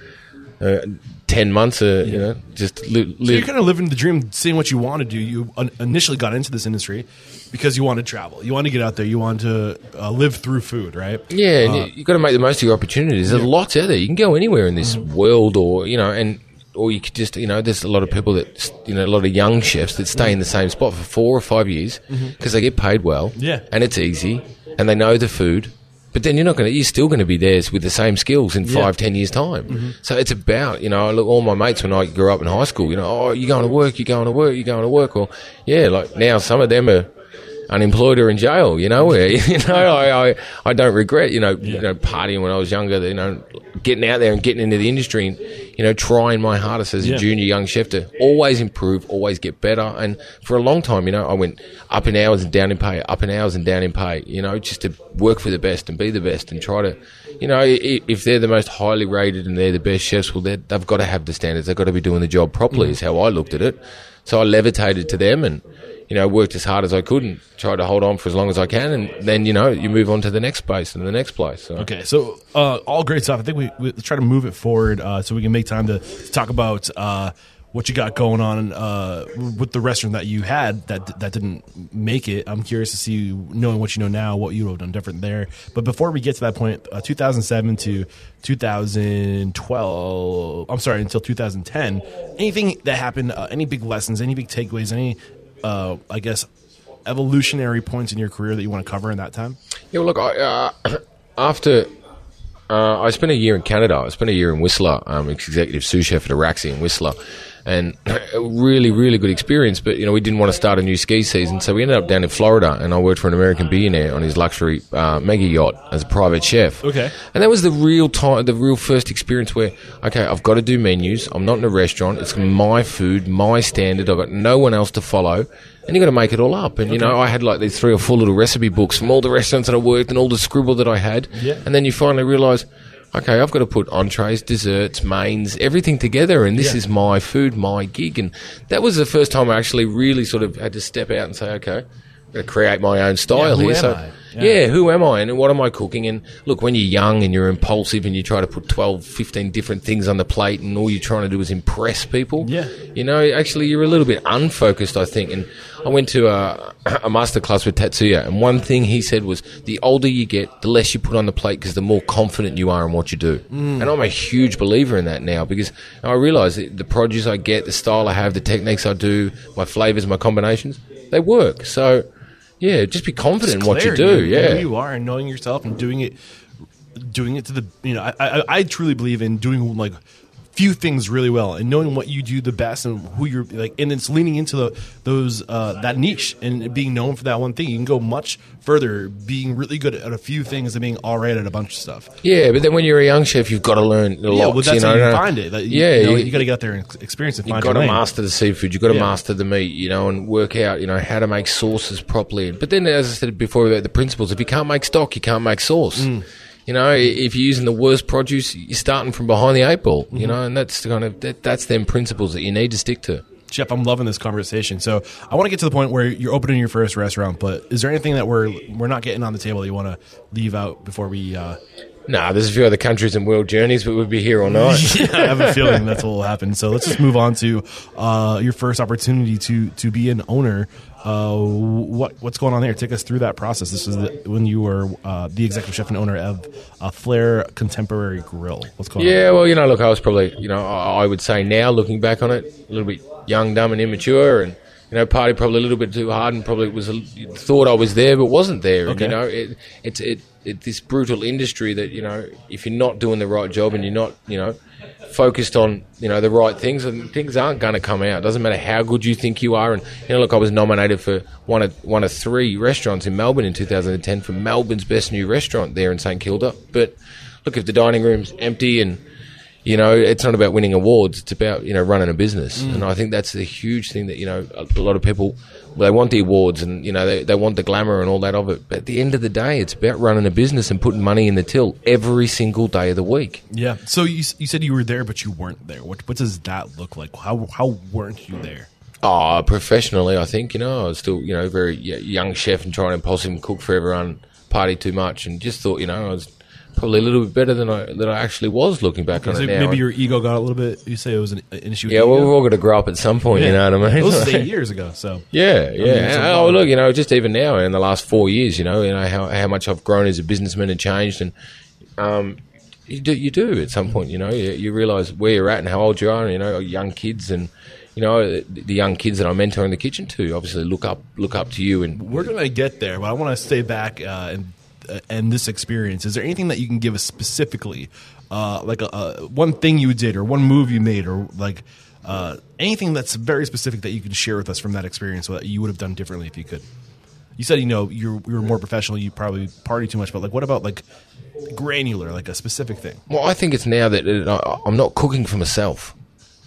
a ten months. Uh, You know, just li- So you're kind of living the dream, seeing what you want to do. You un- initially got into this industry because you wanted to travel. You want to get out there. You want to uh, live through food, right? Yeah, and you, you got to make the most of your opportunities. There's lots out there. You can go anywhere in this world, or you know, and or you could just you know, there's a lot of people that you know, a lot of young chefs that stay in the same spot for four or five years mm-hmm. because they get paid well. Yeah. and it's easy, and they know the food. But then you're not going to, you're still going to be there with the same skills in five, ten years' time. Mm-hmm. So it's about, you know, look, all my mates when I grew up in high school, you know, oh, you're going to work, you're going to work, you're going to work. Well, yeah, like now some of them are unemployed or in jail, you know, where, you know, I, I, I don't regret, you know, you know, partying when I was younger, you know, getting out there and getting into the industry and, you know, trying my hardest as a Yeah. junior young chef to always improve, always get better. And for a long time, you know, I went up in hours and down in pay, up in hours and down in pay, you know, just to work for the best and be the best and try to, you know, if they're the most highly rated and they're the best chefs, well, they've got to have the standards. They've got to be doing the job properly, mm. is how I looked at it. So I levitated to them and, you know, worked as hard as I could and tried to hold on for as long as I can. And then, you know, you move on to the next place and the next place. So. Okay, so uh, all great stuff. I think we, we try to move it forward uh, so we can make time to, to talk about uh, what you got going on uh, with the restaurant that you had that that didn't make it. I'm curious to see, knowing what you know now, what you would have done different there. But before we get to that point, uh, 2007 to 2012, I'm sorry, until 2010, anything that happened, uh, any big lessons, any big takeaways, any, uh, I guess, evolutionary points in your career that you want to cover in that time? Yeah, well, look, I, uh, after uh, I spent a year in Canada, I spent a year in Whistler, um, executive sous chef at Araxi in Whistler, and a really, really good experience. But you know, we didn't want to start a new ski season, so we ended up down in Florida, and I worked for an American billionaire on his luxury uh, mega yacht as a private chef. Okay. and that was the real time, the real first experience where okay, I've got to do menus. I'm not in a restaurant. It's my food, my standard. I've got no one else to follow. And you got to make it all up. And, you know, I had like these three or four little recipe books from all the restaurants that I worked and all the scribble that I had. Yeah. And then you finally realize, okay, I've got to put entrees, desserts, mains, everything together. And this Yeah. is my food, my gig. And that was the first time I actually really sort of had to step out and say, okay, I'm going to create my own style who here. so, I? Yeah. Yeah. who am I and what am I cooking? And look, when you're young and you're impulsive and you try to put 12, 15 different things on the plate and all you're trying to do is impress people, Yeah. you know, actually you're a little bit unfocused, I think. And I went to a, a master class with Tetsuya, and one thing he said was, the older you get, the less you put on the plate because the more confident you are in what you do. Mm. And I'm a huge believer in that now because I realize that the produce I get, the style I have, the techniques I do, my flavors, my combinations, they work. So, yeah, just be confident in what you do. in Yeah. who you are and knowing yourself and doing it, doing it to the you know. I, I, I truly believe in doing like few things really well and knowing what you do the best and who you're like and it's leaning into the those uh, that niche and being known for that one thing you can go much further being really good at a few things and being all right at a bunch of stuff Yeah, but then when you're a young chef, you've got to learn a lot. yeah well that's you know, how you find it you- yeah, you, know, you- you got to get out there and experience and find it. You've got to lane. master the seafood. You've got to Yeah. master the meat, you know, and work out, you know, how to make sauces properly. But then, as I said before about the principles, if you can't make stock, you can't make sauce. Mm. You know, if you're using the worst produce, you're starting from behind the eight ball. Mm-hmm. You know, and that's the kind of that, that's them principles that you need to stick to. Jeff, I'm loving this conversation. So I want to get to the point where you're opening your first restaurant, but is there anything that we're we're not getting on the table that you want to leave out before we? Uh, Nah, there's a few other countries and world journeys, but we'd be here all night. I have a feeling that's what will happen. So let's just move on to uh, your first opportunity to to be an owner. Uh, what what's going on there? Take us through that process. This is the, when you were uh, the executive chef and owner of uh, Flair Contemporary Grill. What's going on? Yeah, well, you know, look, I was probably, you know, I I would say now, looking back on it, a little bit young, dumb, and immature, and you know, party probably a little bit too hard, and probably was a, thought I was there, but wasn't there. And, you know, it, it's it, it this brutal industry that you know, if you're not doing the right job and you're not, you know, focused on you know the right things, and things aren't going to come out. It Doesn't matter how good you think you are. And you know, look, I was nominated for one of one of three restaurants in Melbourne in 2010 for Melbourne's best new restaurant there in St Kilda. But look, if the dining room's empty and you know, it's not about winning awards. It's about you know running a business, mm. and I think that's the huge thing that you know a, lot of people they want the awards and you know they, they want the glamour and all that of it. But at the end of the day, it's about running a business and putting money in the till every single day of the week. Yeah. So you, you said you were there, but you weren't there. What what does that look like? How how weren't you there? Oh, professionally, I think you know I was still you know very young chef and trying to impulsive cook for everyone, party too much, and just thought you know I was probably a little bit better than I than I actually was looking back on So it now. maybe your ego got a little bit. You say it was an, an issue. Yeah, well, ego? we've all got to grow up at some point. You know what I mean? Those was eight years ago. So Yeah, yeah. And, oh, look, you know, just even now in the last four years, you know, you know how how much I've grown as a businessman and changed, and um, you do you do at some point, you know, you, you realize where you're at and how old you are, and, you know, young kids and. You know the the young kids that I mentor in the kitchen too. Obviously, look up, look up to you, and we're gonna get there, but I want to stay back uh, and and this experience. Is there anything that you can give us specifically, uh, like a, a, one thing you did or one move you made, or like uh, anything that's very specific that you can share with us from that experience that you would have done differently if you could? You said you know you're you were more professional. You probably party too much, but like what about like granular, like a specific thing? Well, I think it's now that it, I, I'm not cooking for myself.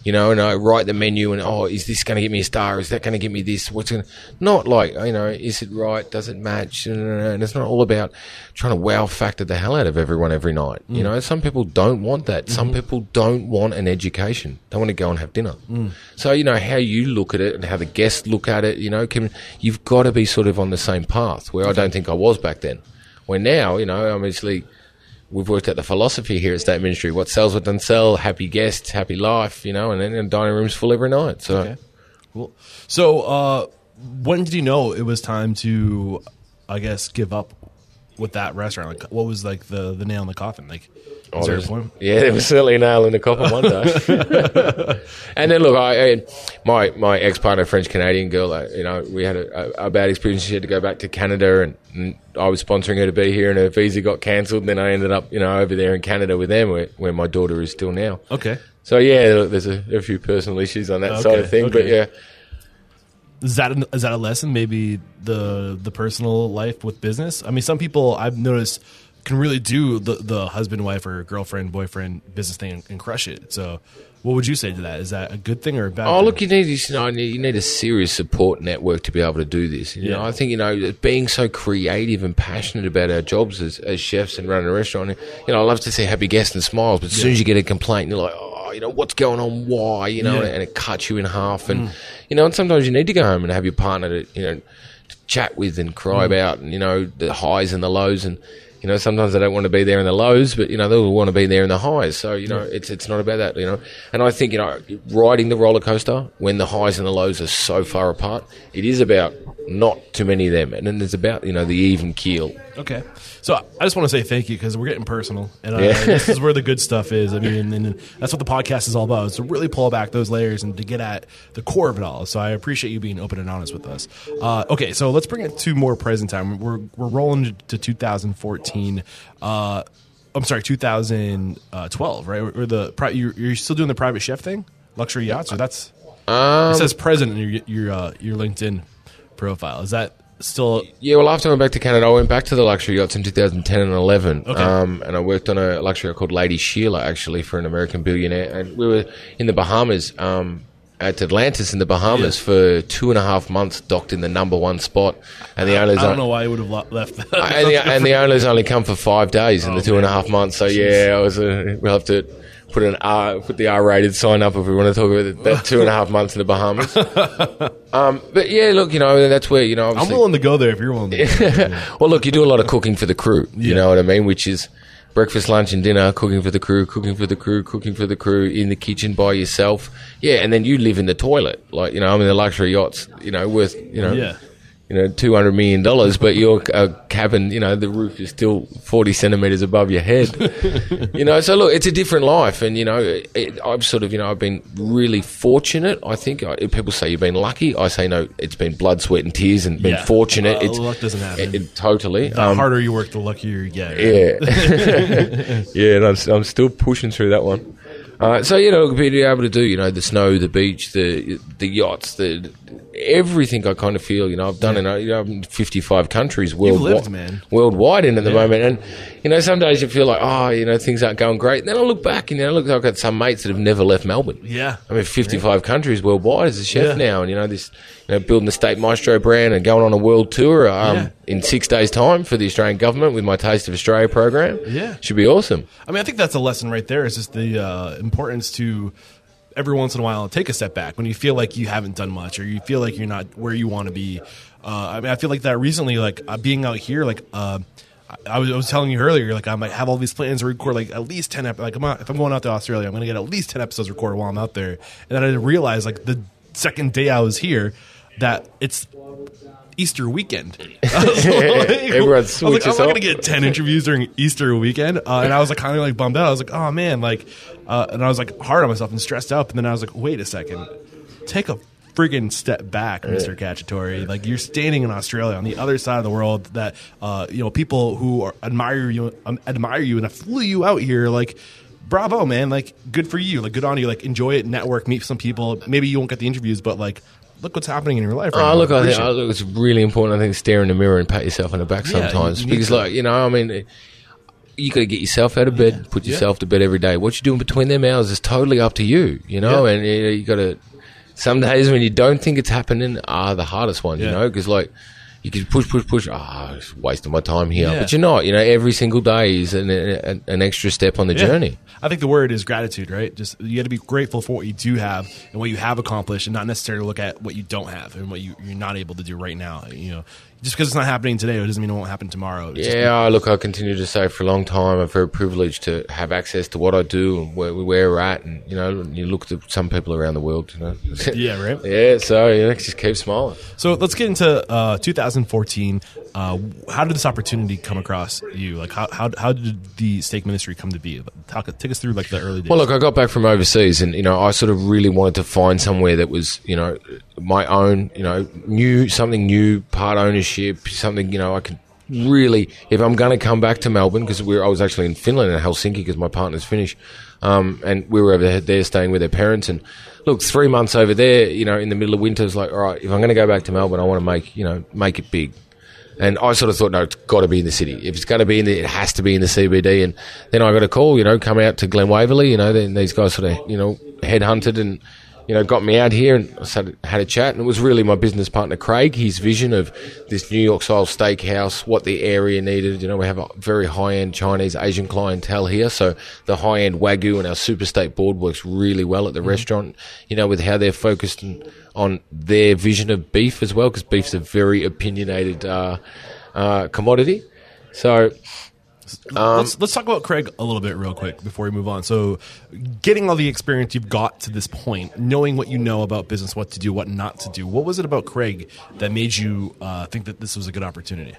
You know, and I write the menu and, oh, is this going to get me a star? Is that going to get me this? What's going to, not like, you know, is it right? Does it match? And it's not all about trying to wow factor the hell out of everyone every night. You mm. know, some people don't want that. Some mm-hmm. people don't want an education. They want to go and have dinner. Mm. So, you know, how you look at it and how the guests look at it, you know, can, you've got to be sort of on the same path where I don't think I was back then. Where now, you know, obviously, we've worked out the philosophy here at Steak Ministry. What sells, what doesn't sell. Happy guests, happy life. You know, and then the dining room's full every night. So Okay. Cool. So, uh, when did you know it was time to, I guess, give up with that restaurant? Like, what was like the the nail in the coffin? Like, Oh, is there a there's- yeah, there was certainly a nail in the coffin one day. and then look, I, I my my ex partner, French Canadian girl, uh, you know, we had a, a, a bad experience. She had to go back to Canada, and, and I was sponsoring her to be here, and her visa got cancelled. And then I ended up, you know, over there in Canada with them, where, where my daughter is still now. Okay. So yeah, look, there's a, a few personal issues on that Okay, side of thing, but yeah. Is that an, is that a lesson? Maybe the the personal life with business. I mean, some people I've noticed can really do the the husband wife or girlfriend boyfriend business thing and, and crush it. So, what would you say to that? Is that a good thing or a bad? Oh, thing? look, you need you know you need a serious support network to be able to do this. You know, I think you know being so creative and passionate about our jobs as, as chefs and running a restaurant. You know, I love to see happy guests and smiles, but as soon as you get a complaint, you're like, oh, you know, what's going on? Why? You know, Yeah. and it cuts you in half. And mm. you know, and sometimes you need to go home and have your partner to you know to chat with and cry mm. about, and you know the highs and the lows and. You know, sometimes they don't want to be there in the lows, but you know they will want to be there in the highs. So you know, it's it's not about that. You know, and I think you know, riding the roller coaster when the highs and the lows are so far apart, it is about not too many of them, and then it's about you know the even keel. Okay. So I just want to say thank you because we're getting personal, and uh, Yeah. this is where the good stuff is. I mean, and, and that's what the podcast is all about: is to really pull back those layers and to get at the core of it all. So I appreciate you being open and honest with us. Uh, okay, so let's bring it to more present time. We're we're rolling to 2014. Uh, I'm sorry, 2012, right? Or the you're, you're still doing the private chef thing, luxury yachts, or that's Um, it says president in your your uh, your LinkedIn profile. Is that still? Yeah, well, after I went back to Canada, I went back to the luxury yachts in 2010 and 11. Okay. Um, and I worked on a luxury yacht called Lady Sheila, actually, for an American billionaire. And we were in the Bahamas, um, at Atlantis in the Bahamas for two and a half months, docked in the number one spot. And the owners I don't know why I would have left that. and, the, and the owners only come for five days in the two and a half months. So yeah, I was. Uh, we'll have to put an R, put the R-rated sign up if we want to talk about that two and a half months in the Bahamas. um, but yeah, look, you know, that's where you know. I'm willing to go there if you're willing. to. well, look, you do a lot of cooking for the crew. You know what I mean? Which is breakfast, lunch, and dinner, cooking for the crew, cooking for the crew, cooking for the crew in the kitchen by yourself. Yeah, and then you live in the toilet. Like, you know, I'm in the luxury yachts, you know, worth, you know, Yeah. You know, $200 million, but your uh, cabin, you know, the roof is still 40 centimeters above your head. you know, so look, it's a different life. And, you know, it, I've sort of, you know, I've been really fortunate. I think I, people say you've been lucky. I say, no, it's been blood, sweat, and tears and been Yeah. fortunate. It's, luck doesn't happen. it- it- totally. The Um, harder you work, the luckier you get. yeah, yeah, and I'm, I'm still pushing through that one. Uh, so you know, be able to do you know the snow, the beach, the the yachts, the everything. I kind of feel you know I've done in uh, you know, I'm in 55 countries worldwide, lived, man. worldwide in at the moment, and you know some days you feel like oh you know things aren't going great. And then I look back and you know look I've got some mates that have never left Melbourne. Yeah. I mean 55 countries worldwide as a chef Yeah. now, and you know this you know building the State Maestro brand and going on a world tour um, Yeah. in six days' time for the Australian government with my Taste of Australia program. Yeah. should be awesome. I mean, I think that's a lesson right there. Is just the uh, importance to every once in a while take a step back when you feel like you haven't done much or you feel like you're not where you want to be. Uh, I mean, I feel like that recently, like uh, being out here, like. Uh, I- was, I was telling you earlier, like I might have all these plans to record like at least ten. Ep- like I'm not, if I'm going out to Australia, I'm going to get at least ten episodes recorded while I'm out there. And then I realized, like the second day I was here, that it's Easter weekend. I was like- Everyone I was like, switches I'm not gonna get ten interviews during Easter weekend, uh, and I was like kind of like bummed out. I was like, oh man, like, uh, and I was like hard on myself and stressed out. And then I was like, wait a second, take a friggin' step back, Mister Cacciatore. Like you're standing in Australia on the other side of the world. That uh, you know people who are, admire you, um, admire you, and I flew you out here. Like, bravo, man! Like, good for you. Like, good on you. Like, enjoy it, network, meet some people. Maybe you won't get the interviews, but like. Look what's happening in your life. Right Oh, now. look, I think, it. look, it's really important. I think stare in the mirror and pat yourself on the back Yeah, sometimes because, to. like, you know, I mean, you got to get yourself out of bed, put Yeah. yourself to bed every day. What you're doing between them hours is totally up to you, you know. Yeah. And you, know, you got to. Some days when you don't think it's happening are the hardest ones, you know, because like. You can push, push, push. Ah, oh, wasting my time here. Yeah. But you're not. You know, every single day is an, an, an extra step on the Yeah. journey. I think the word is gratitude, right? Just you got to be grateful for what you do have and what you have accomplished, and not necessarily look at what you don't have and what you, you're not able to do right now. You know, just because it's not happening today, it doesn't mean it won't happen tomorrow. It's Yeah, look, I continue to say for a long time, I'm very privileged to have access to what I do and where, where we're at. And, you know, you look at some people around the world, you know. Yeah, right. yeah, so, you know, just keep smiling. So let's get into uh, 2014. Uh, how did this opportunity come across you? Like, how, how, how did the steak ministry come to be? Talk, take us through like the early days. Well, look, I got back from overseas, and you know, I sort of really wanted to find somewhere that was, you know, my own, you know, new something new, part ownership, something, you know, I could really, if I'm going to come back to Melbourne, because I was actually in Finland in Helsinki because my partner's Finnish, um, and we were over there staying with their parents, and look, three months over there, you know, in the middle of winter, it's like, all right, if I'm going to go back to Melbourne, I want to make, you know, make it big. And I sort of thought, no, it's got to be in the city. If it's going to be in the, it has to be in the CBD. And then I got a call, you know, come out to Glen Waverley. You know, then these guys sort of, you know, headhunted and, you know, got me out here and I started, had a chat. And it was really my business partner, Craig, his vision of this New York style steakhouse, what the area needed. You know, we have a very high end Chinese Asian clientele here. So the high end Wagyu and our super steak board works really well at the restaurant, you know, with how they're focused on, on their vision of beef as well, because beef's a very opinionated, uh, uh, commodity. So, Um, let's let's talk about Craig a little bit real quick before we move on. So, getting all the experience you've got to this point, knowing what you know about business, what to do, what not to do. What was it about Craig that made you uh, think that this was a good opportunity?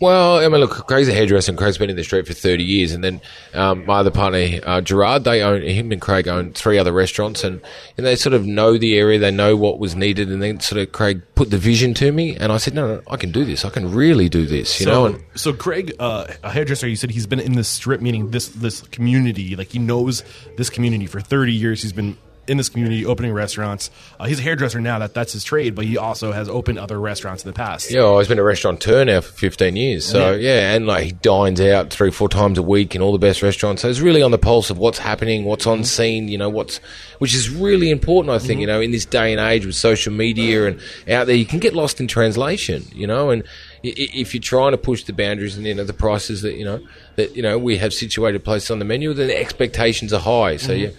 Well, I mean, look, Craig's a hairdresser and Craig's been in the street for 30 years. And then um, my other partner, uh, Gerard, they own, him and Craig own three other restaurants and, and they sort of know the area, they know what was needed. And then sort of Craig put the vision to me and I said, no, no, I can do this. I can really do this, you so, know? And, so Craig, uh, a hairdresser, you said he's been in this strip, meaning this this community. Like he knows this community for 30 years. He's been in this community, opening restaurants. Uh, he's a hairdresser now; that that's his trade. But he also has opened other restaurants in the past. Yeah, well, I've been a restaurateur now for 15 years. So, Yeah. yeah. and like he dines out three, four times a week in all the best restaurants. So he's really on the pulse of what's happening, what's on mm-hmm. scene, you know, what's, which is really important, I think, mm-hmm. you know, in this day and age with social media and out there, you can get lost in translation, you know, and if you're trying to push the boundaries and, you know, the prices that, you know, that, you know, we have situated places on the menu, then the expectations are high. So mm-hmm. you,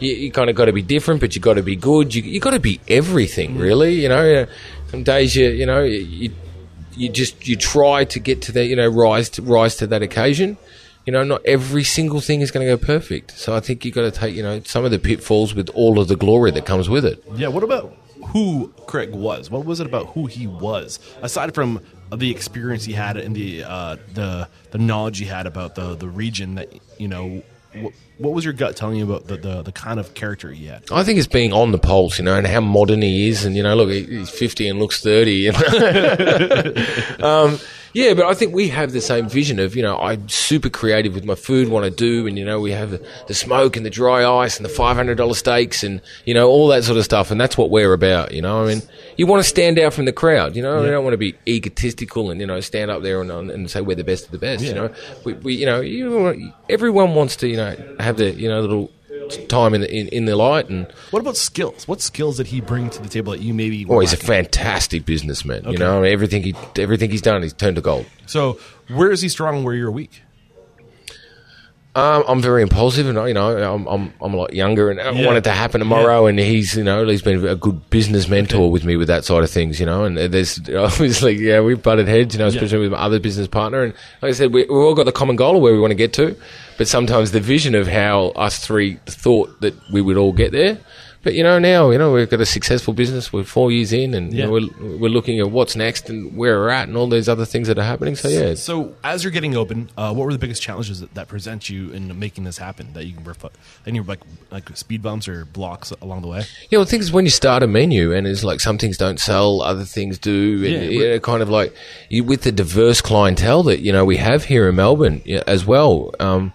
you, you kind of got to be different, but you got to be good. You, you got to be everything, really. You know, some days you, you know, you, you just you try to get to that, you know, rise to rise to that occasion. You know, not every single thing is going to go perfect. So I think you've got to take, you know, some of the pitfalls with all of the glory that comes with it. Yeah. What about who Craig was? What was it about who he was, aside from the experience he had and the uh, the the knowledge he had about the the region that you know? What, what was your gut telling you about the, the the kind of character he had? I think it's being on the pulse, you know, and how modern he is, and you know, look, he's fifty and looks thirty. You know? um, yeah, but I think we have the same vision of, you know, I'm super creative with my food, what I do, and you know, we have the, the smoke and the dry ice and the five hundred dollar steaks and you know all that sort of stuff, and that's what we're about. You know, I mean, you want to stand out from the crowd. You know, you don't want to be egotistical and you know stand up there and, and say we're the best of the best. You know, we, we you know, you, everyone wants to, you know, have the you know little time in the in, in the light and. What about skills? What skills did he bring to the table that you maybe? Oh, he's a fantastic businessman. You know, everything he everything he's done, he's turned to gold. So where is he strong? and Where you're weak? Um, I'm very impulsive, and you know, I'm I'm, I'm a lot younger, and I Yeah. want it to happen tomorrow. And he's, you know, he's been a good business mentor with me with that side of things, you know. And there's obviously, yeah, we've butted heads, you know, especially with my other business partner. And like I said, we, we've all got the common goal of where we want to get to, but sometimes the vision of how us three thought that we would all get there. But you know, now you know we've got a successful business. We're four years in, and you know, we're we're looking at what's next and where we're at, and all these other things that are happening. So yeah, So as you're getting open, uh, what were the biggest challenges that, that present you in making this happen? That you can refu- any like like speed bumps or blocks along the way? Yeah, well, the thing is, when you start a menu and it's like some things don't sell, other things do, and Yeah, you know, kind of like you, with the diverse clientele that you know we have here in Melbourne yeah, as well. Um,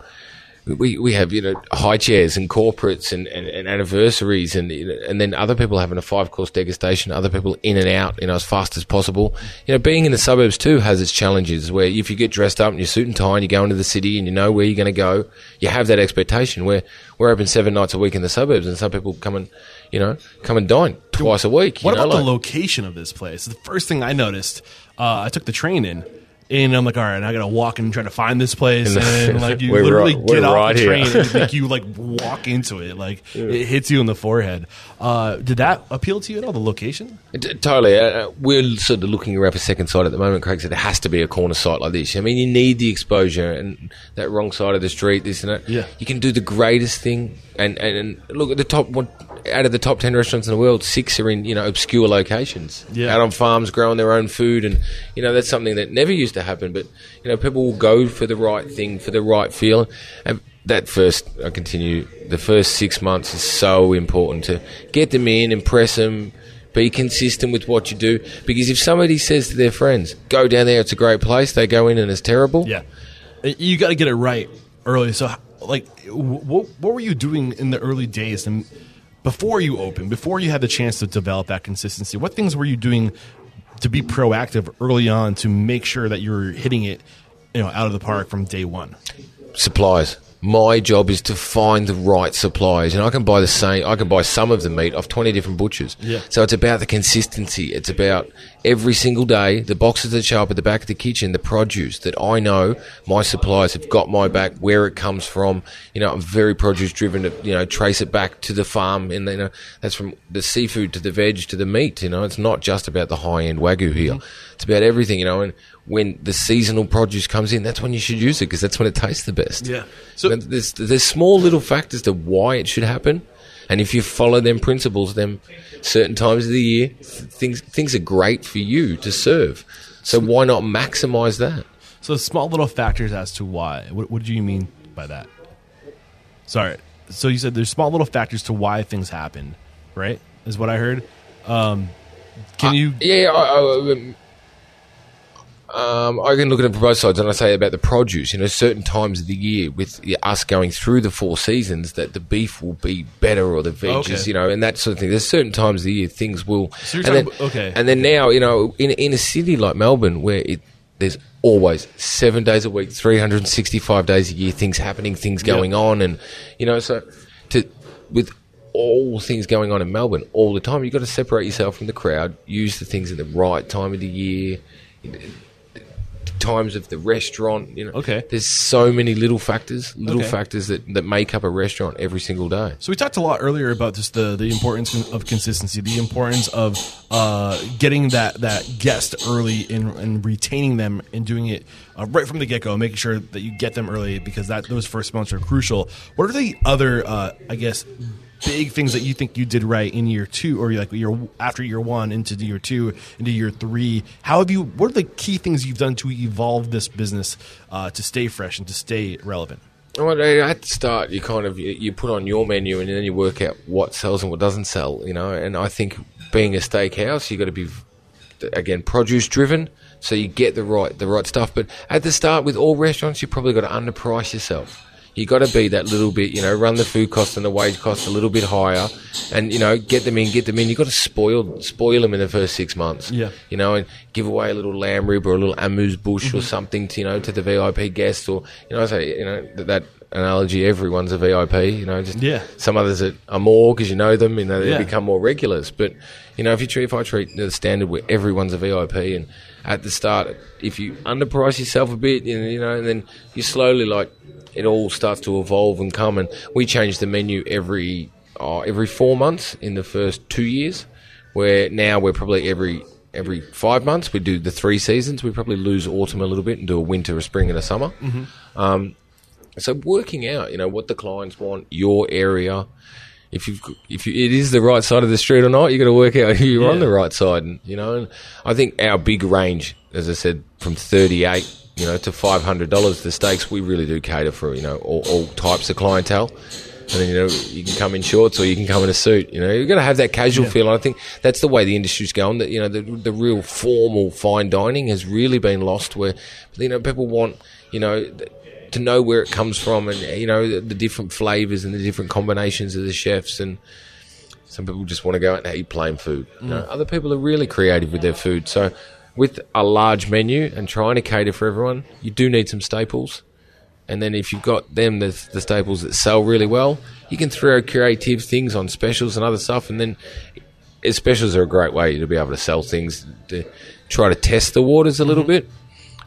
we we have you know high chairs and corporates and, and, and anniversaries and and then other people having a five course degustation, other people in and out, you know, as fast as possible. You know, being in the suburbs too has its challenges. Where if you get dressed up in your suit and tie and you go into the city and you know where you're going to go, you have that expectation. Where we're open seven nights a week in the suburbs, and some people come and you know come and dine twice a week. you What know, about like- the location of this place? The first thing I noticed, uh, I took the train in. And I'm like, all right, I gotta walk and try to find this place, And like you literally right- get off right the here. train, and like you like walk into it, like it hits you in the forehead. Uh, did that appeal to you at all? The location? Totally. Uh, uh, we're sort of looking around for second site at the moment. Craig said it has to be a corner site like this. I mean, you need the exposure and that wrong side of the street, this and that. Yeah. You can do the greatest thing. And, and, and look at the top one, out of the top 10 restaurants in the world, six are in, you know, obscure locations. Yeah. Out on farms growing their own food. And, you know, that's something that never used to happen. But, you know, people will go for the right thing, for the right feel. And that first, I continue, the first six months is so important to get them in, impress them, be consistent with what you do. Because if somebody says to their friends, go down there, it's a great place, they go in and it's terrible. Yeah, Uh, you got to get it right early. So, like, what what were you doing in the early days and before you opened, before you had the chance to develop that consistency? What things were you doing to be proactive early on to make sure that you're hitting it, you know, out of the park from day one? suppliers. My job is to find the right suppliers, and I can buy the same. I can buy some of the meat off twenty different butchers. Yeah. So it's about the consistency. It's about every single day the boxes that show up at the back of the kitchen, the produce that I know my suppliers have got my back, where it comes from. You know, I'm very produce driven. To you know, trace it back to the farm, and you uh, know that's from the seafood to the veg to the meat. You know, it's not just about the high end wagyu here. Mm-hmm. It's about everything. You know, and when the seasonal produce comes in, that's when you should use it because that's when it tastes the best. Yeah. So- So there's there's small little factors to why it should happen, and if you follow them principles, then certain times of the year th- things things are great for you to serve. So why not maximize that? So small little factors as to why. What, what do you mean by that? Sorry. So you said there's small little factors to why things happen, right? Is what I heard. Um, can you? Yeah, I, I, um, um, I can look at it from both sides, and I say about the produce. You know, certain times of the year, with us going through the four seasons, that the beef will be better or the veggies, Okay. you know, and that sort of thing. There's certain times of the year things will. So and then, talking- okay. And then now, you know, in in a city like Melbourne, where it there's always seven days a week, 365 days a year, things happening, things going on, and you know, so to with all things going on in Melbourne all the time, you've got to separate yourself from the crowd, use the things at the right time of the year, times of the restaurant. You know, Okay. There's so many little factors, little Okay. factors that, that make up a restaurant every single day. So we talked a lot earlier about just the, the importance of consistency, the importance of uh, getting that, that guest early and, and retaining them and doing it uh, right from the get go, making sure that you get them early because that those first months are crucial. What are the other, uh, I guess, big things that you think you did right in year two, or like year after year one into year two into year three? How have you? What are the key things you've done to evolve this business uh, to stay fresh and to stay relevant? Well, at the start, you kind of you, put on your menu, and then you work out what sells and what doesn't sell. You know, and I think being a steakhouse, you have got to be again produce driven, so you get the right the right stuff. But at the start, with all restaurants, you probably got to underprice yourself. You got to be that little bit, you know, run the food cost and the wage cost a little bit higher, and you know, get them in, get them in. You got to spoil spoil them in the first six months. Yeah. you know, and give away a little lamb rib or a little amuse bouche or mm-hmm. something to you know to the VIP guest, or you know, I say you know that, that analogy. Everyone's a VIP. You know, just Yeah. Some others that are more because you know them, you know, they Yeah. become more regulars. But you know, if you treat if I treat the standard where everyone's a VIP and at the start, if you underprice yourself a bit, you know, you know, and then you slowly like it all starts to evolve and come. And we change the menu every oh, every four months in the first two years, where now we're probably every every five months. We do the three seasons. We probably lose autumn a little bit and do a winter, a spring, and a summer. Um, so working out, you know, what the clients want, your area. If you've, if you, it is the right side of the street or not, you got to work out who you're on the right side. And, you know, and I think our big range, as I said, from 38, you know, to $500, the steaks, we really do cater for, you know, all, all types of clientele. And then, you know, you can come in shorts or you can come in a suit. You know, you're going to have that casual feel. And I think that's the way the industry's going. That, you know, the, the real formal fine dining has really been lost where, you know, people want, you know, to know where it comes from and you know the, the different flavors and the different combinations of the chefs and some people just want to go out and eat plain food you know, mm. other people are really creative with their food so with a large menu and trying to cater for everyone you do need some staples. And then if you've got them the, the staples that sell really well you can throw creative things on specials and other stuff. And then specials are a great way to be able to sell things to try to test the waters a little mm-hmm. bit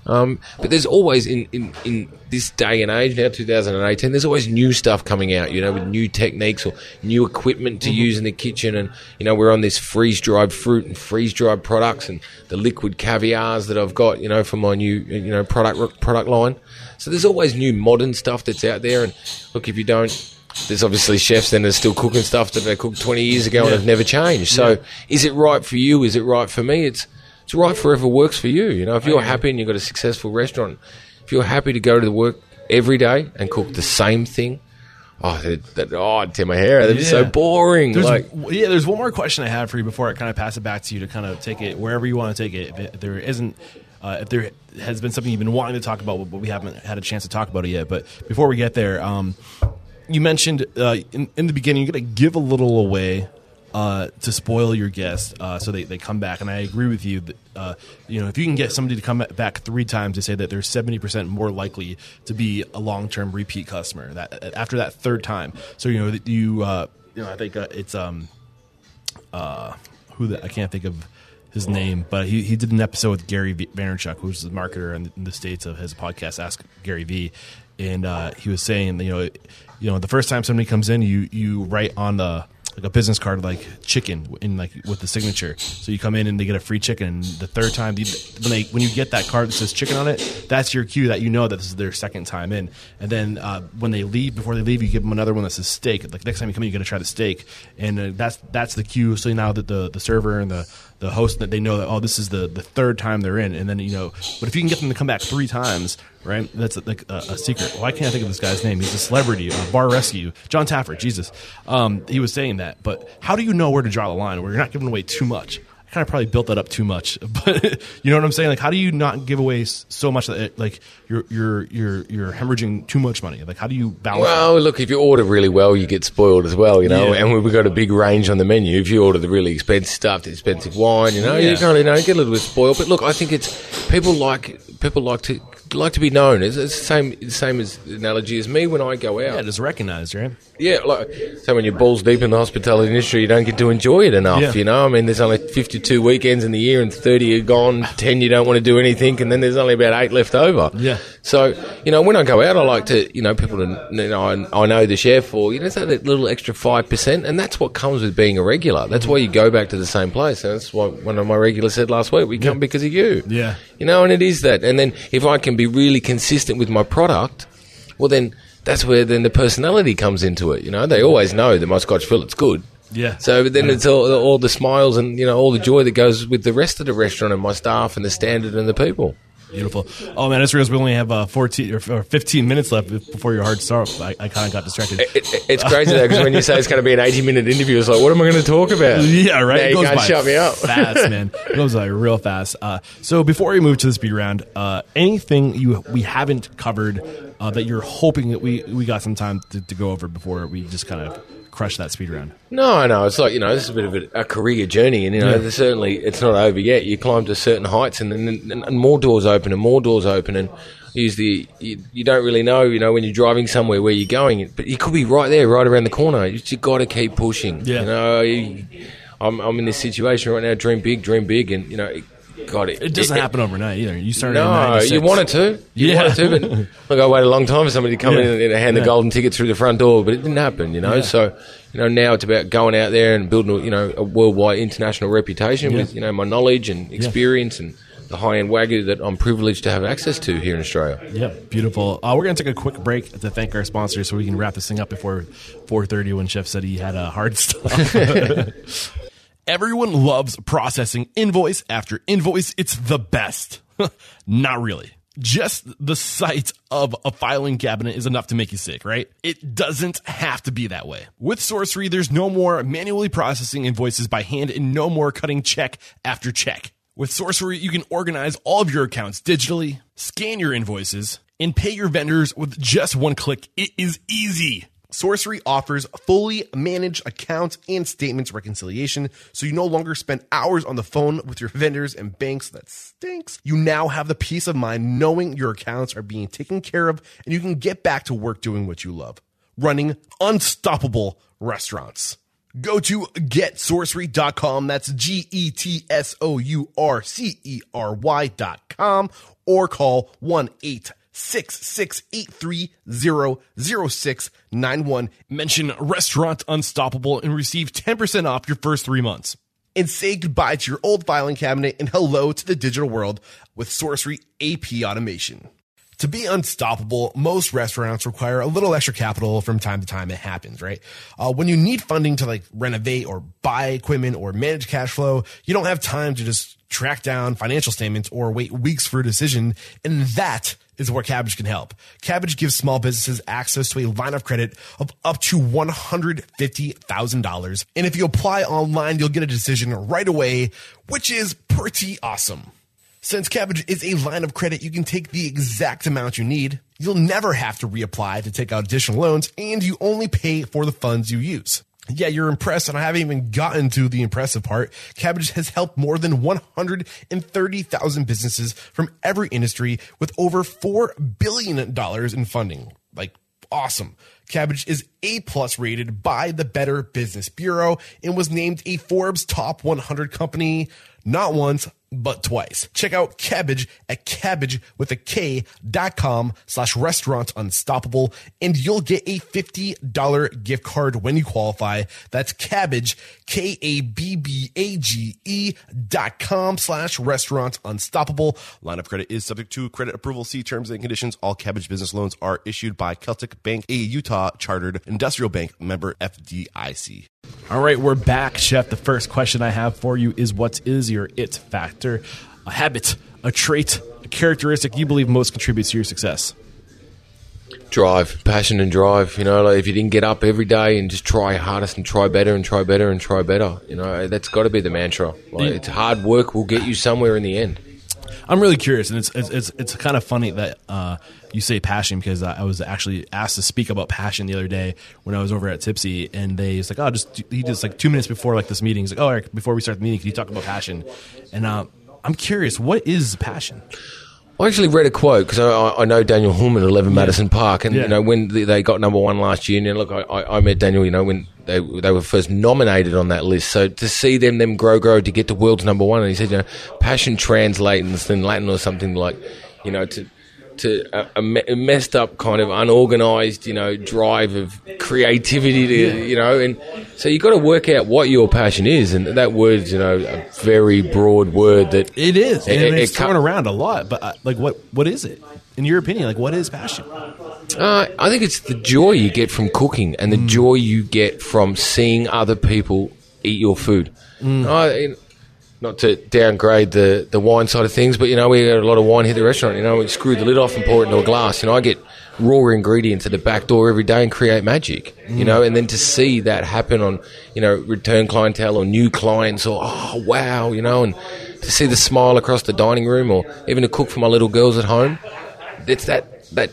um, but there's always in, in, in this day and age now, 2018, there's always new stuff coming out, you know, with new techniques or new equipment to use in the kitchen. And, you know, we're on this freeze dried fruit and freeze dried products and the liquid caviars that I've got, you know, for my new, you know, product, product line. So there's always new modern stuff that's out there. And look, if you don't, there's obviously chefs then that are still cooking stuff that they cooked 20 years ago and have never changed. So is it right for you? Is it right for me? It's, it's right for whoever works for you. You know, if you're happy and you've got a successful restaurant, if you're happy to go to the work every day and cook the same thing, oh, that, that, oh, I'd tear my hair. out. That'd be so boring. There's, like, yeah, there's one more question I have for you before I kind of pass it back to you to kind of take it wherever you want to take it. If, it, if there isn't, uh, if there has been something you've been wanting to talk about, but we haven't had a chance to talk about it yet. But before we get there, um, you mentioned uh, in, in the beginning you're going to give a little away uh, to spoil your guest, uh, so they, they come back. And I agree with you that, uh, you know, if you can get somebody to come back three times, they say that they're 70% more likely to be a long term repeat customer that after that third time. So, you know, you, uh, you know, I think uh, it's, um, uh, who the, I can't think of his name, but he, he did an episode with Gary Vaynerchuk, who's the marketer in the, in the states of his podcast, Ask Gary V, and uh, he was saying, you know, you know, the first time somebody comes in, you you write on the like a business card like chicken in like with the signature. So you come in and they get a free chicken. And the third time, when they when you get that card that says chicken on it, that's your cue that you know that this is their second time in. And then uh, when they leave, before they leave, you give them another one that says steak. Like next time you come in, you got to try the steak, and uh, that's that's the cue. So now that the the server and the the host that they know that oh this is the the third time they're in, and then you know, but if you can get them to come back three times, right? That's like a, a secret. Why can't I think of this guy's name? He's a celebrity, bar rescue, Jon Taffer. Jesus, um, he was saying that. But how do you know where to draw the line where you're not giving away too much? I kind of probably built that up too much, but you know what I'm saying? Like, how do you not give away so much that it, like you're you're you're you're hemorrhaging too much money? Like, how do you balance? Well, look, if you order really well, you get spoiled as well, you know. Yeah. And we've got a big range on the menu. If you order the really expensive stuff, the expensive wine, you know, Yeah. you kind of you know get a little bit spoiled. But look, I think it's people like people like to like to be known. It's, it's the same same as analogy as me when I go out. yeah, just recognized, right? Yeah, like so when you're balls deep in the hospitality industry, you don't get to enjoy it enough. Yeah. You know, I mean, there's only 52 weekends in the year, and 30 are gone. 10 you don't want to do anything, and then there's only about eight left over. Yeah. So you know, when I go out, I like to you know people to you know I, I know the chef or you know that little extra five percent, and that's what comes with being a regular. That's why you go back to the same place. And that's what one of my regulars said last week. We come because of you. Yeah. You know, and it is that. And then if I can be really consistent with my product, well then that's where then the personality comes into it. You know, they always know that my Scotch fillet's good. Yeah. So but then it's all, all the smiles and you know all the joy that goes with the rest of the restaurant and my staff and the standard and the people. Beautiful. Oh man, I just realized we only have uh, fourteen or, or fifteen minutes left before your hard start. I, I kind of got distracted. It, it, it's crazy though because when you say it's going to be an eighty-minute interview, it's like, what am I going to talk about? Yeah, right. Now It you goes can't shut me up. fast, man. It goes by real fast. Uh, so before we move to the speed round, uh, anything you we haven't covered uh, that you're hoping that we we got some time to, to go over before we just kind of crush that speed round? No, no, it's like you know, this is a bit of a, a career journey, and you know, there's certainly it's not over yet. You climb to certain heights, and then and, and more doors open, and more doors open, and usually you, you don't really know, you know, when you're driving somewhere where you're going, but you could be right there, right around the corner. You just got to keep pushing. Yeah. You know, you, I'm I'm in this situation right now. Dream big, dream big, and you know, God, it, It doesn't happen overnight either. You started. No, 96. you wanted to. You Yeah. wanted to, but look, I waited a long time for somebody to come Yeah. in and hand the golden ticket through the front door, but it didn't happen, you know. Yeah. So, you know, now it's about going out there and building, a, you know, a worldwide international reputation with, you know, my knowledge and experience and the high end wagyu that I'm privileged to have access to here in Australia. Yeah, beautiful. Uh, we're going to take a quick break to thank our sponsors so we can wrap this thing up before 4.30 when Chef said he had a hard stop. Everyone loves processing invoice after invoice. It's the best. Not really. Just the sight of a filing cabinet is enough to make you sick, right? It doesn't have to be that way. With Sourcery, there's no more manually processing invoices by hand and no more cutting check after check. With Sourcery, you can organize all of your accounts digitally, scan your invoices, and pay your vendors with just one click. It is easy. Sourcery offers fully managed accounts and statements reconciliation, so you no longer spend hours on the phone with your vendors and banks. That stinks. You now have the peace of mind knowing your accounts are being taken care of, and you can get back to work doing what you love running unstoppable restaurants. Go to getsourcery.com. That's G E T S O U R C E R Y.com or call 1 866 Mention Restaurant Unstoppable and receive 10% off your first three months. and say goodbye to your old filing cabinet and hello to the digital world with Sourcery AP automation. To be unstoppable, most restaurants require a little extra capital from time to time. It happens, right? Uh, when you need funding to like renovate or buy equipment or manage cash flow, you don't have time to just track down financial statements or wait weeks for a decision. And that is where Kabbage can help. Kabbage gives small businesses access to a line of credit of up to $150,000. And if you apply online, you'll get a decision right away, which is pretty awesome. Since Kabbage is a line of credit, you can take the exact amount you need. You'll never have to reapply to take out additional loans, and you only pay for the funds you use. Yeah, you're impressed, and I haven't even gotten to the impressive part. Kabbage has helped more than 130,000 businesses from every industry with over $4 billion in funding. Like, awesome. Kabbage is A plus rated by the Better Business Bureau and was named a Forbes top 100 company not once, but twice. Check out Kabbage at kabbage with a K dot com slash restaurant unstoppable and you'll get a $50 gift card when you qualify. That's kabbage, K-A-B-B-A-G-E dot com slash restaurant unstoppable. Line of credit is subject to credit approval. See terms and conditions. All Kabbage business loans are issued by Celtic Bank, a Utah chartered industrial bank member FDIC. All right, we're back, Chef. The first question I have for you is what is your it factor? A habit, a trait, a characteristic you believe most contributes to your success? drive, passion and drive. You know, like if you didn't get up every day and just try hardest and try better and try better and try better, you know, that's got to be the mantra. Like, it's hard work will get you somewhere in the end. I'm really curious, and it's it's it's, it's kind of funny that uh, you say passion because I was actually asked to speak about passion the other day when I was over at Tipsy, and they was like, oh, just he just like two minutes before like this meeting, he's like, oh, Eric, before we start the meeting, can you talk about passion? And uh, I'm curious, what is passion? I actually read a quote because I, I know Daniel Hullman at Eleven Madison Park, and Yeah. you know when they they got number one last year. And look, I, I I met Daniel. You know when they they were first nominated on that list. So to see them them grow grow to get to world's number one, and he said, you know, passion translates in Latin or something like, you know, to to a, a me- a messed up kind of unorganized, you know, drive of creativity to, you know, and so you've got to work out what your passion is, and that word's, you know, a very broad word that It is, and It- it's it thrown around a lot. But uh, like, what what is it in your opinion? Like, what is passion? Uh, I think it's the joy you get from cooking and the joy you get from seeing other people eat your food. I- not to downgrade the, the wine side of things, but you know we got a lot of wine here at the restaurant. You know we screw the lid off and pour it into a glass. You know I get raw ingredients at the back door every day and create magic. You know, and then to see that happen on you know return clientele or new clients or oh wow, you know, and to see the smile across the dining room or even to cook for my little girls at home. It's that that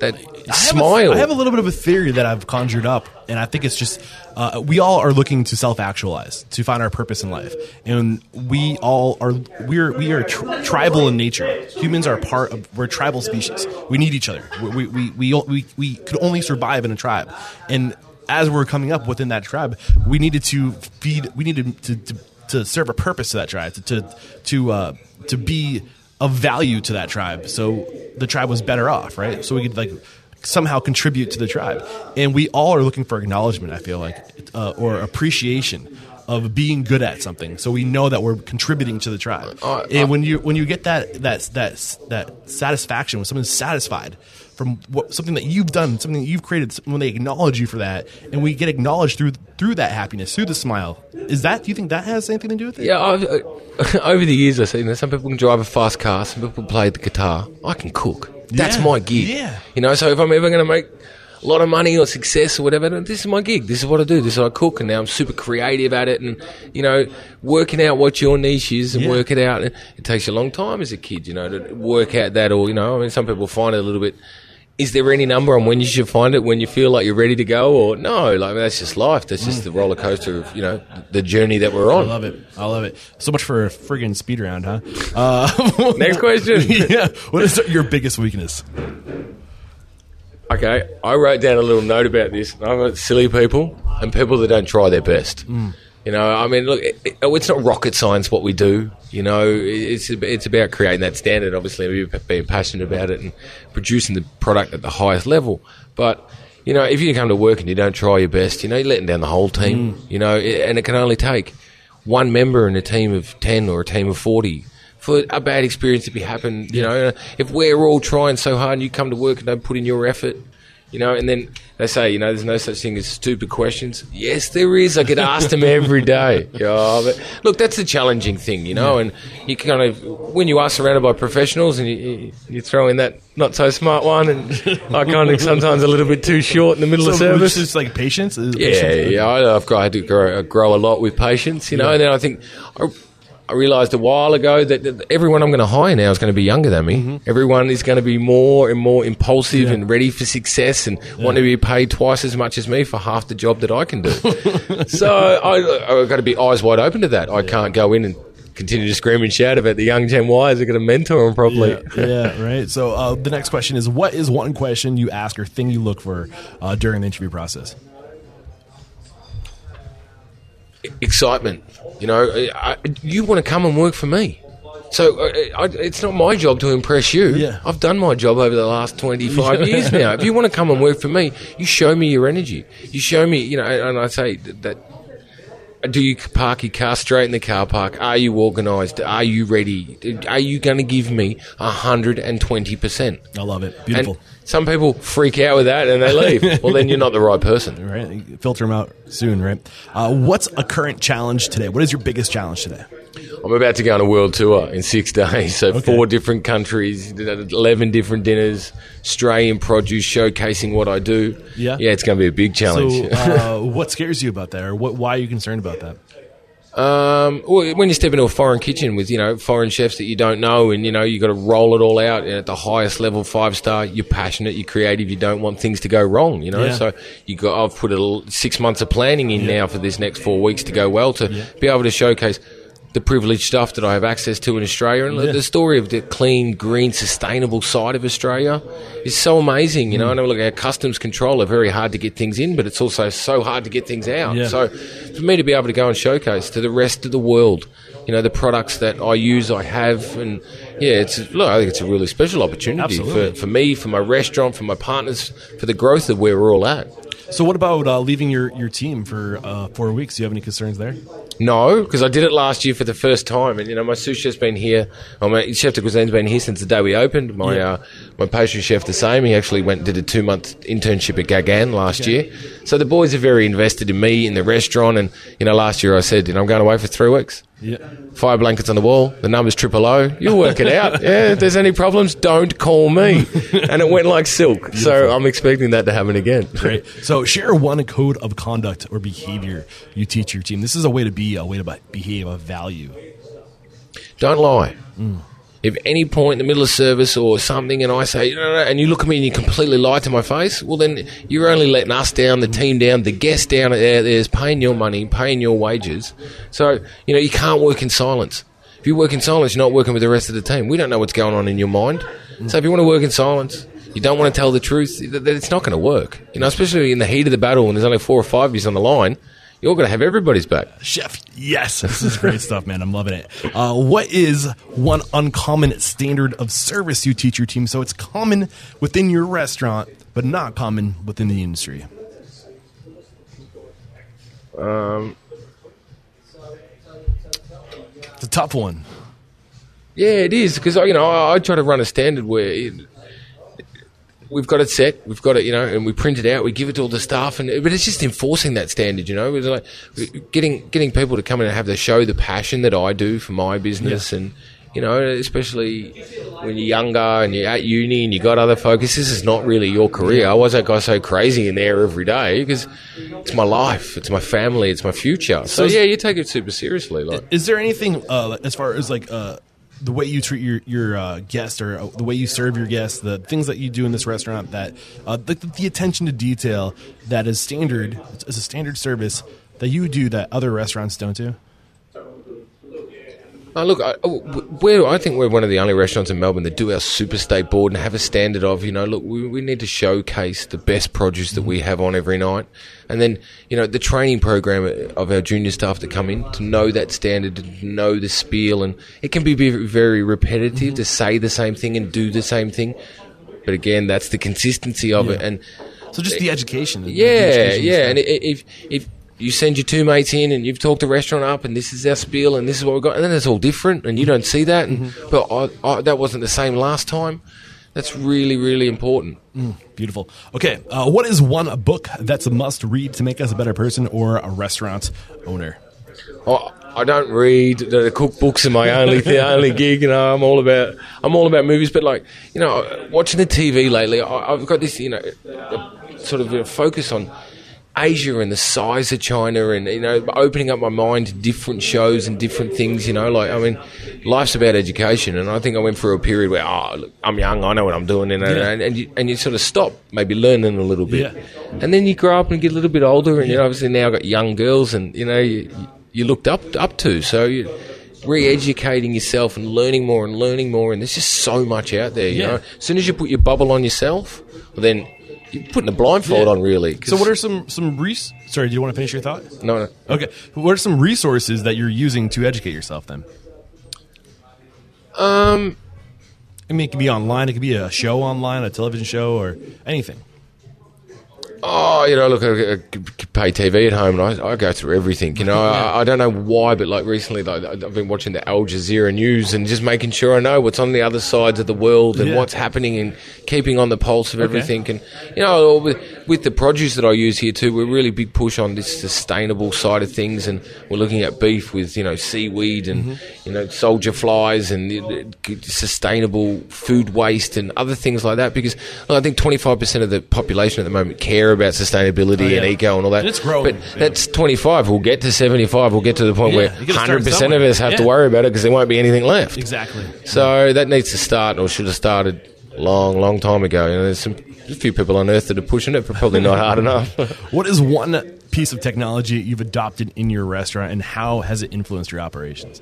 that I have a- smile. I have a little bit of a theory that I've conjured up, and I think it's just uh, we all are looking to self actualize, to find our purpose in life, and we all are we're we are tr- tribal in nature. Humans are part of we're tribal species. We need each other. We we we we, we could only survive in a tribe, and as we're coming up within that tribe, we needed to feed. We needed to to, to serve a purpose to that tribe, to to to, uh, to be of value to that tribe. So the tribe was better off, right? So we could like somehow contribute to the tribe. And we all are looking for acknowledgement, I feel like, uh, or appreciation of being good at something. So we know that we're contributing to the tribe. and when you when you get that that that that satisfaction when someone's satisfied from what, something that you've done, something that you've created, when they acknowledge you for that, and we get acknowledged through through that happiness, through the smile, is that? Do you think that has anything to do with it? Yeah, I've, uh, over the years I've seen that some people can drive a fast car, some people play the guitar. I can cook. That's Yeah, my gig. yeah. You know, so if I'm ever going to make a lot of money or success or whatever, this is my gig. This is what I do. This is what I cook, and now I'm super creative at it, and you know, working out what your niche is and Yeah. work it out. It takes you a long time as a kid, you know, to work out that, or you know, I mean, some people find it a little bit. Is there any number on when you should find it? When you feel like you're ready to go, or no? Like that's just life. That's just the roller coaster of you know the journey that we're on. I love it. I love it. So much for a friggin' speed round, huh? Uh, Next question. yeah. What is your biggest weakness? Okay, I wrote down a little note about this. I've got silly people and people that don't try their best. You know, I mean, look, it, it- it's not rocket science what we do. You know, it's it's about creating that standard, obviously, and being passionate about it and producing the product at the highest level. But you know, if you come to work and you don't try your best, you know, you're letting down the whole team. Mm. You know, and it can only take one member in a team of ten or a team of forty for a bad experience to be happen. You know, if we're all trying so hard and you come to work and don't put in your effort, you know, and then they say, you know, there's no such thing as stupid questions. Yes, there is. I get asked them every day. Yeah, but look, that's the challenging thing, you know, and you kind of when you are surrounded by professionals and you, you, you throw in that not so smart one, and I kind of sometimes a little bit too short in the middle of So service. it's like patience. Is Yeah, patience- yeah. I, I've got, I had to grow, grow a lot with patience, you know. And then I think I, I realised a while ago that, everyone I'm going to hire now is going to be younger than me. Mm-hmm. Everyone is going to be more and more impulsive and ready for success and want to be paid twice as much as me for half the job that I can do. so I, I've got to be eyes wide open to that. I can't go in and continue to scream and shout about the young Gen Ys. I've got to mentor them properly. Yeah, yeah, right. So uh, the next question is: What is one question you ask or thing you look for uh, during the interview process? Excitement. You know, I, you want to come and work for me. So uh, I, it's not my job to impress you. Yeah. I've done my job over the last 25 years now. If you want to come and work for me, you show me your energy. You show me, you know, and I say that do you park your car straight in the car park? Are you organised? Are you ready? Are you going to give me 120%? I love it. Beautiful. And some people freak out with that and they leave. well, then you're not the right person. right? Filter them out soon, right? Uh, what's a current challenge today? What is your biggest challenge today? I'm about to go on a world tour in six days. So Okay. four different countries, eleven different dinners, Australian produce, showcasing what I do. Yeah. yeah, it's going to be a big challenge. So, uh, what scares you about that, or what, why are you concerned about that? Um, well, when you step into a foreign kitchen with you know foreign chefs that you don't know, and you know you got to roll it all out at the highest level, five star. You're passionate, you're creative, you don't want things to go wrong. You know, Yeah. so you got. I've put a six months of planning in now for this next four weeks to go well to be able to showcase the privileged stuff that I have access to in Australia, and Yeah. the story of the clean, green, sustainable side of Australia is so amazing. Mm. You know, I know look, our customs control are very hard to get things in, but it's also so hard to get things out. Yeah. So for me to be able to go and showcase to the rest of the world, you know, the products that I use, I have, and yeah, it's look, I think it's a really special opportunity Absolutely. for, for me, for my restaurant, for my partners, for the growth of where we're all at. So, what about uh, leaving your, your team for uh, four weeks? Do you have any concerns there? No, because I did it last year for the first time, and you know my sous chef's been here. Oh, my chef de cuisine's been here since the day we opened. My Yeah. uh, my pastry chef the same. He actually went and did a two month internship at Gaggan last year. So the boys are very invested in me in the restaurant, and you know last year I said, you know I'm going away for three weeks. Yeah. Fire blankets on the wall. The number's triple O. You'll work it out. Yeah, if there's any problems, don't call me. And it went like silk. So I'm expecting that to happen again. Great. So, share one code of conduct or behavior you teach your team. This is a way to be, a way to behave, a value. Don't lie. Mm. If any point in the middle of service or something, and I say, "No, no, no," and you look at me and you completely lie to my face, well, then you're only letting us down, the team down, the guests down there. There's paying your money, paying your wages. So you know you can't work in silence. If you work in silence, you're not working with the rest of the team. We don't know what's going on in your mind. So if you want to work in silence, you don't want to tell the truth. th- th- It's not going to work. You know, especially in the heat of the battle when there's only four or five of you on the line. You're going to have everybody's back. Chef, yes, this is great stuff, man. I'm loving it. Uh, what is one uncommon standard of service you teach your team so it's common within your restaurant, but not common within the industry? Um, it's a tough one. Yeah, it is because you know I, I try to run a standard where it, we've got it set, we've got it, you know, and we print it out, we give it to all the staff, and but it's just enforcing that standard, you know, it's like getting getting people to come in and have the show the passion that I do for my business, and you know, especially when you're younger and you're at uni and you got other focus. This is not really your career. I was that guy so crazy in there every day because it's my life, it's my family, it's my future. So, So- yeah, you take it super seriously, like. Is there anything uh, as far as like uh, the way you treat your your uh, guest or uh, the way you serve your guests, the things that you do in this restaurant that uh, the, the attention to detail that is standard as a standard service that you do that other restaurants don't do? Look, I, oh, we're, I think we're one of the only restaurants in Melbourne that do our super state board and have a standard of, you know, look, we, we need to showcase the best produce that we mm-hmm. have on every night. And then, you know, the training program uh, of our junior staff to come in to know that standard, to know the spiel. And it can be very, very repetitive mm-hmm. to say the same thing and do the same thing. But again, that's the consistency of it. And So just the education. the yeah, education yeah. stuff. And if if you send your two mates in and you've talked the restaurant up and this is our spiel and this is what we've got, and then it's all different and you don't see that. And Mm-hmm. but I, I, that wasn't the same last time. That's really really important. Beautiful. Okay, uh, what is one book that's a must read to make us a better person or a restaurant owner? I, I don't read the, the cookbooks are my only the only gig. You know, I'm all about I'm all about movies. But like you know, watching the TV lately, I, I've got this you know a, sort of a focus on Asia and the size of China, and you know, opening up my mind to different shows and different things. You know, like I mean, life's about education, and I think I went through a period where oh, look, I'm young, I know what I'm doing, you know, Yeah. and and you, and you sort of stop, maybe learning a little bit, Yeah. and then you grow up and get a little bit older, and you know, obviously now I've got young girls, and you know, you, you looked up up to, so you re-educating yourself and learning more and learning more, and there's just so much out there. You Yeah. know, as soon as you put your bubble on yourself, well, then you're putting a blindfold Yeah. on, really. So what are some some res- Sorry, do you want to finish your thought? no, no. Okay, what are some resources that you're using to educate yourself then? Um, I mean, it could be online. It could be a show online, a television show, or anything. Oh, you know, look, I, I pay TV at home, and I, I go through everything. You know, I, I don't know why, but like recently, like I've been watching the Al Jazeera news and just making sure I know what's on the other sides of the world and Yeah. what's happening, and keeping on the pulse of everything. And you know, with, with the produce that I use here too, we're really big push on this sustainable side of things, and we're looking at beef with you know seaweed and you know soldier flies and uh, sustainable food waste and other things like that. Because well, I think twenty five percent of the population at the moment care about sustainability oh, yeah. and eco and all that. And it's growing, but yeah. that's twenty five. We'll get to seventy five. We'll get to the point Yeah, where you gotta start hundred percent of us have to worry about it because there won't be anything left. Exactly. So that needs to start, or should have started long, long time ago. You know, there's some there's a few people on Earth that are pushing it, but probably not hard enough. What is one piece of technology you've adopted in your restaurant, and how has it influenced your operations?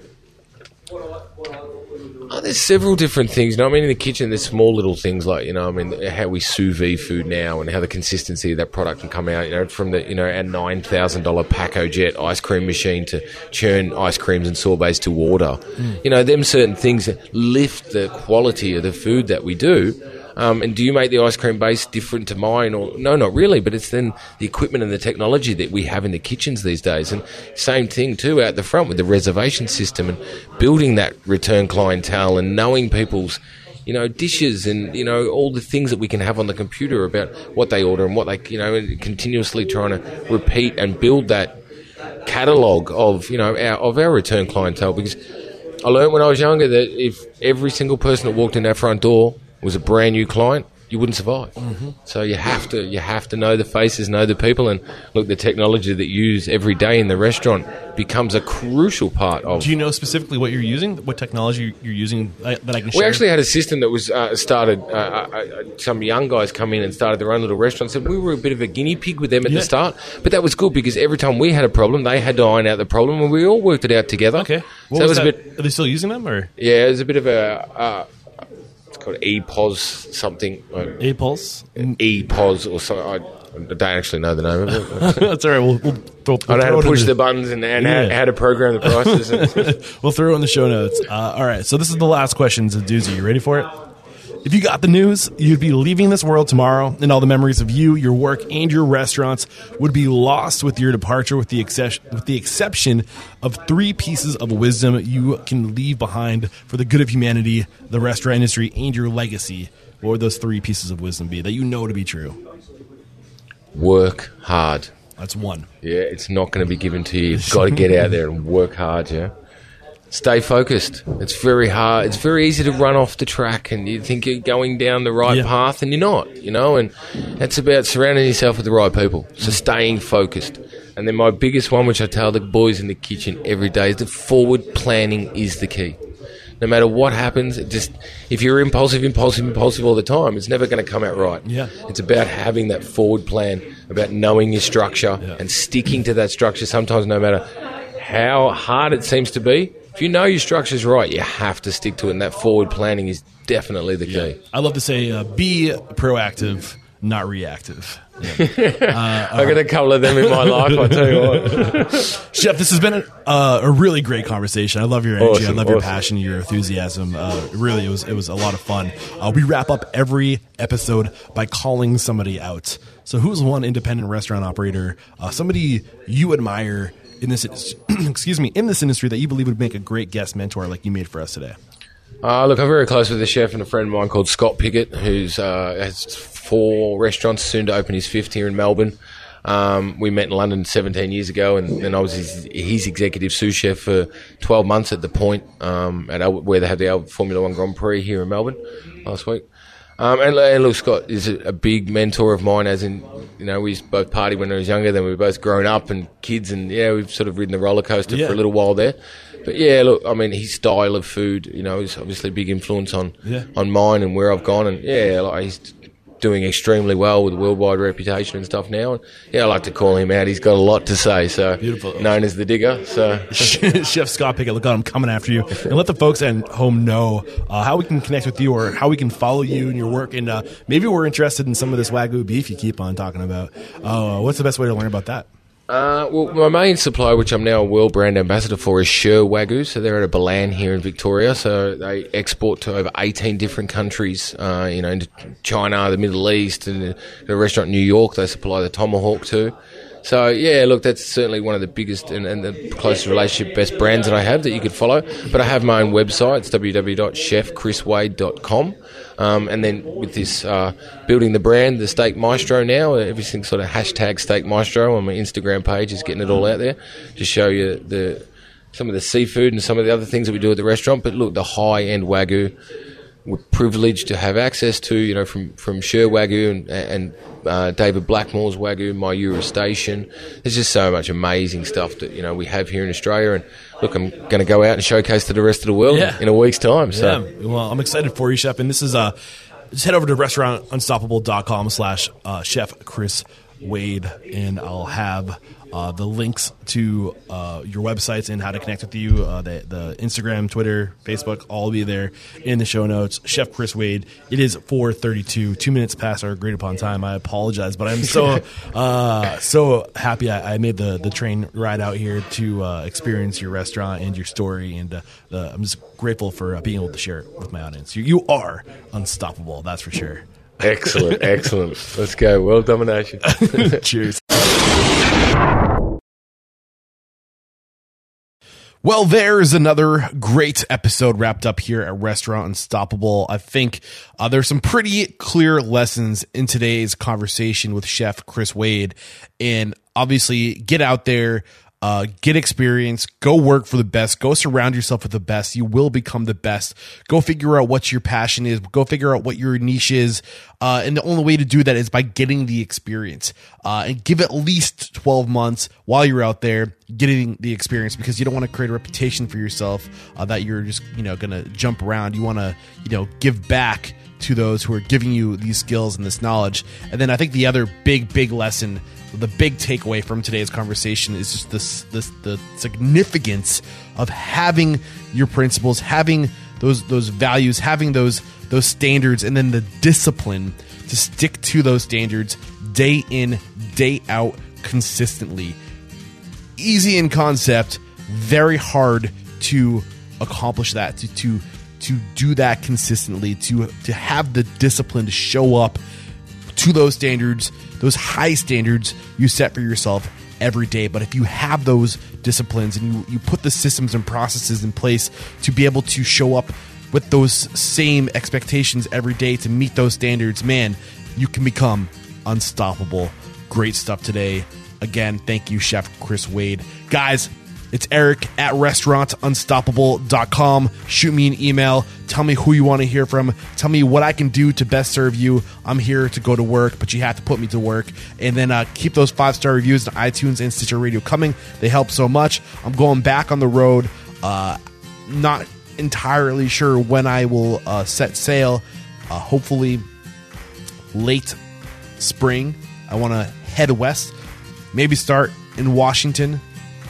Oh, there's several different things. You know, I mean, in the kitchen, there's small little things like, you know, I mean, how we sous vide food now and how the consistency of that product can come out, you know, from the, you know, our $9,000 Pacojet ice cream machine to churn ice creams and sorbets to water. Mm. You know, them certain things lift the quality of the food that we do. Um, and do you make the ice cream base different to mine? Or no, not really. But it's then the equipment and the technology that we have in the kitchens these days. And same thing too out the front with the reservation system and building that return clientele and knowing people's you know dishes and you know all the things that we can have on the computer about what they order and what they you know continuously trying to repeat and build that catalogue of you know our, of our return clientele because I learned when I was younger that if every single person that walked in our front door was a brand new client, you wouldn't survive. So you have to you have to know the faces, know the people, and look the technology that you use every day in the restaurant becomes a crucial part of. Do you know specifically what you're using? What technology you're using uh, that I can share? We actually had a system that was uh, started. Uh, uh, uh, some young guys come in and started their own little restaurants, and we were a bit of a guinea pig with them at Yeah. the start. But that was good because every time we had a problem, they had to iron out the problem, and we all worked it out together. okay. What so it was was a bit. Are they still using them or Yeah, it was a bit of a. It's called EPOS something. Pulse? EPOS or something. I, I don't actually know the name of it. That's all right. We'll, we'll, throw, I we'll know how to push the- the buttons and, and Yeah. how, how to program the prices. We'll throw it in the show notes. Uh, all right. So this is the last question, a doozy. You ready for it? If you got the news, you'd be leaving this world tomorrow, and all the memories of you, your work, and your restaurants would be lost with your departure, with the exception, with the exception of three pieces of wisdom you can leave behind for the good of humanity, the restaurant industry, and your legacy. What would those three pieces of wisdom be that you know to be true? work hard. That's one. Yeah, it's not going to be given to you. You've got to get out there and work hard, yeah. Stay focused. It's very hard. It's very easy to run off the track and you think you're going down the right Yeah. path and you're not, you know, and that's about surrounding yourself with the right people. So staying focused. And then my biggest one, which I tell the boys in the kitchen every day, is that forward planning is the key. No matter what happens, it just if you're impulsive, impulsive, impulsive all the time, it's never going to come out right. Yeah. It's about having that forward plan, about knowing your structure and sticking to that structure. Sometimes, no matter how hard it seems to be, if you know your structure's right, you have to stick to it. And that forward planning is definitely the key. I love to say, uh, be proactive, not reactive. I got a couple of them in my life. I tell you what. Chef, this has been a, uh, a really great conversation. I love your energy. Awesome, I love your passion, your enthusiasm. Uh, really, it was it was a lot of fun. Uh, we wrap up every episode by calling somebody out. So, who's one independent restaurant operator, uh, somebody you admire in this excuse me in this industry that you believe would make a great guest mentor like you made for us today? Uh, look, I'm very close with a chef and a friend of mine called Scott Pickett, who's uh, has four restaurants, soon to open his fifth here in Melbourne. Um, we met in London 17 years ago, and, and I was his, his executive sous chef for 12 months at the Point, um, at where they had the Formula One Grand Prix here in Melbourne last week. Um, and, and look, Scott is a, big mentor of mine, as in, you know, we both party when I was younger, then we were both grown up and kids, and yeah, we've sort of ridden the roller coaster Yeah. for a little while there. But yeah, look, I mean, his style of food, you know, is obviously a big influence on Yeah. on mine and where I've gone. And yeah, like he's doing extremely well with worldwide reputation and stuff now. And yeah, I like to call him out. He's got a lot to say. So Beautiful. known as the digger. So Chef Scott Pickett, look out, I'm coming after you. And let the folks at home know uh, how we can connect with you or how we can follow you and your work. And uh, maybe we're interested in some of this Wagyu beef you keep on talking about. Uh, what's the best way to learn about that? Uh, well, my main supplier, which I'm now a world brand ambassador for, is Sher Wagyu. So they're at a Ballan here in Victoria. So they export to over 18 different countries, uh, you know, into China, the Middle East, and the restaurant in New York. They supply the tomahawk too. So yeah, look, that's certainly one of the biggest and, and, the closest relationship best brands that I have that you could follow. But I have my own website. It's www.chefchriswade.com. Um, and then with this uh, building the brand, the Steak Maestro now, everything sort of hashtag Steak Maestro on my Instagram page is getting it all out there to show you the some of the seafood and some of the other things that we do at the restaurant. But look, the high end wagyu we're privileged to have access to, you know, from from Sher Wagyu and, and uh, David Blackmore's Wagyu, Mayura Station. There's just so much amazing stuff that you know we have here in Australia. And look, I'm going to go out and showcase to the rest of the world Yeah. in a week's time. So Yeah. Well, I'm excited for you, Chef. And this is uh just head over to restaurantunstoppable.com slash uh, Chef Chris Wade, and I'll have uh, the links to uh, your websites and how to connect with you. Uh, the, the Instagram, Twitter, Facebook, all be there in the show notes. Chef Chris Wade. It is 4:32, two minutes past our agreed upon time. I apologize, but I'm so uh, so happy I, I made the the train ride out here to uh, experience your restaurant and your story, and uh, the, I'm just grateful for uh, being able to share it with my audience. You, you are unstoppable, that's for sure. Excellent, excellent. Let's go. World domination. Cheers. Well, there's another great episode wrapped up here at Restaurant Unstoppable. I think uh, there's some pretty clear lessons in today's conversation with Chef Chris Wade. And obviously, get out there, uh, get experience, go work for the best, go surround yourself with the best. You will become the best. Go figure out what your passion is, go figure out what your niche is. Uh, and the only way to do that is by getting the experience. Uh, and give at least 12 months while you're out there getting the experience because you don't want to create a reputation for yourself uh, that you're just, you know, going to jump around. You want to, you know, give back to those who are giving you these skills and this knowledge. And then I think the other big, big lesson, the big takeaway from today's conversation is just this, this the significance of having your principles, having those those values, having those those standards, and then the discipline to stick to those standards day in, day out, consistently. Easy in concept, very hard to accomplish that, to to to do that consistently, to to have the discipline to show up to those standards, those high standards you set for yourself every day. But if you have those disciplines and you, you put the systems and processes in place to be able to show up with those same expectations every day to meet those standards, man, you can become unstoppable. Great stuff today. Again, thank you, Chef Chris Wade. Guys, it's Eric at restaurantunstoppable.com. Shoot me an email. Tell me who you want to hear from. Tell me what I can do to best serve you. I'm here to go to work, but you have to put me to work. And then uh, keep those five star reviews on iTunes and Stitcher Radio coming. They help so much. I'm going back on the road. Uh, not entirely sure when I will uh, set sail. Uh, hopefully, late spring. I want to head west, maybe start in Washington,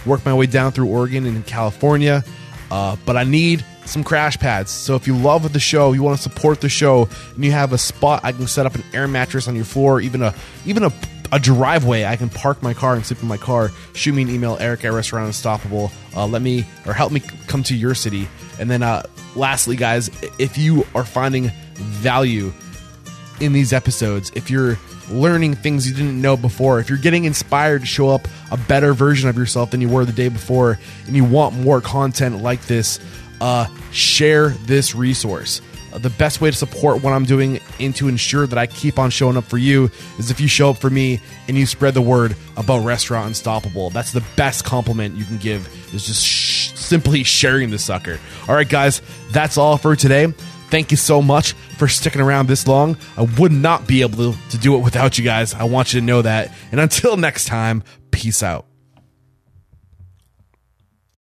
work my way down through Oregon and California. Uh, but I need some crash pads. So if you love the show, you want to support the show, and you have a spot, I can set up an air mattress on your floor, even a even a, a driveway. I can park my car and sleep in my car. Shoot me an email, Eric at Restaurant Unstoppable. Uh, let me or help me come to your city. And then, uh, lastly, guys, if you are finding value in these episodes, if you're learning things you didn't know before, if you're getting inspired to show up a better version of yourself than you were the day before, and you want more content like this, uh, share this resource. Uh, the best way to support what I'm doing and to ensure that I keep on showing up for you is if you show up for me and you spread the word about Restaurant Unstoppable. That's the best compliment you can give is just sh- simply sharing the sucker. All right, guys, that's all for today. Thank you so much for sticking around this long. I would not be able to, do it without you guys. I want you to know that. And until next time, peace out.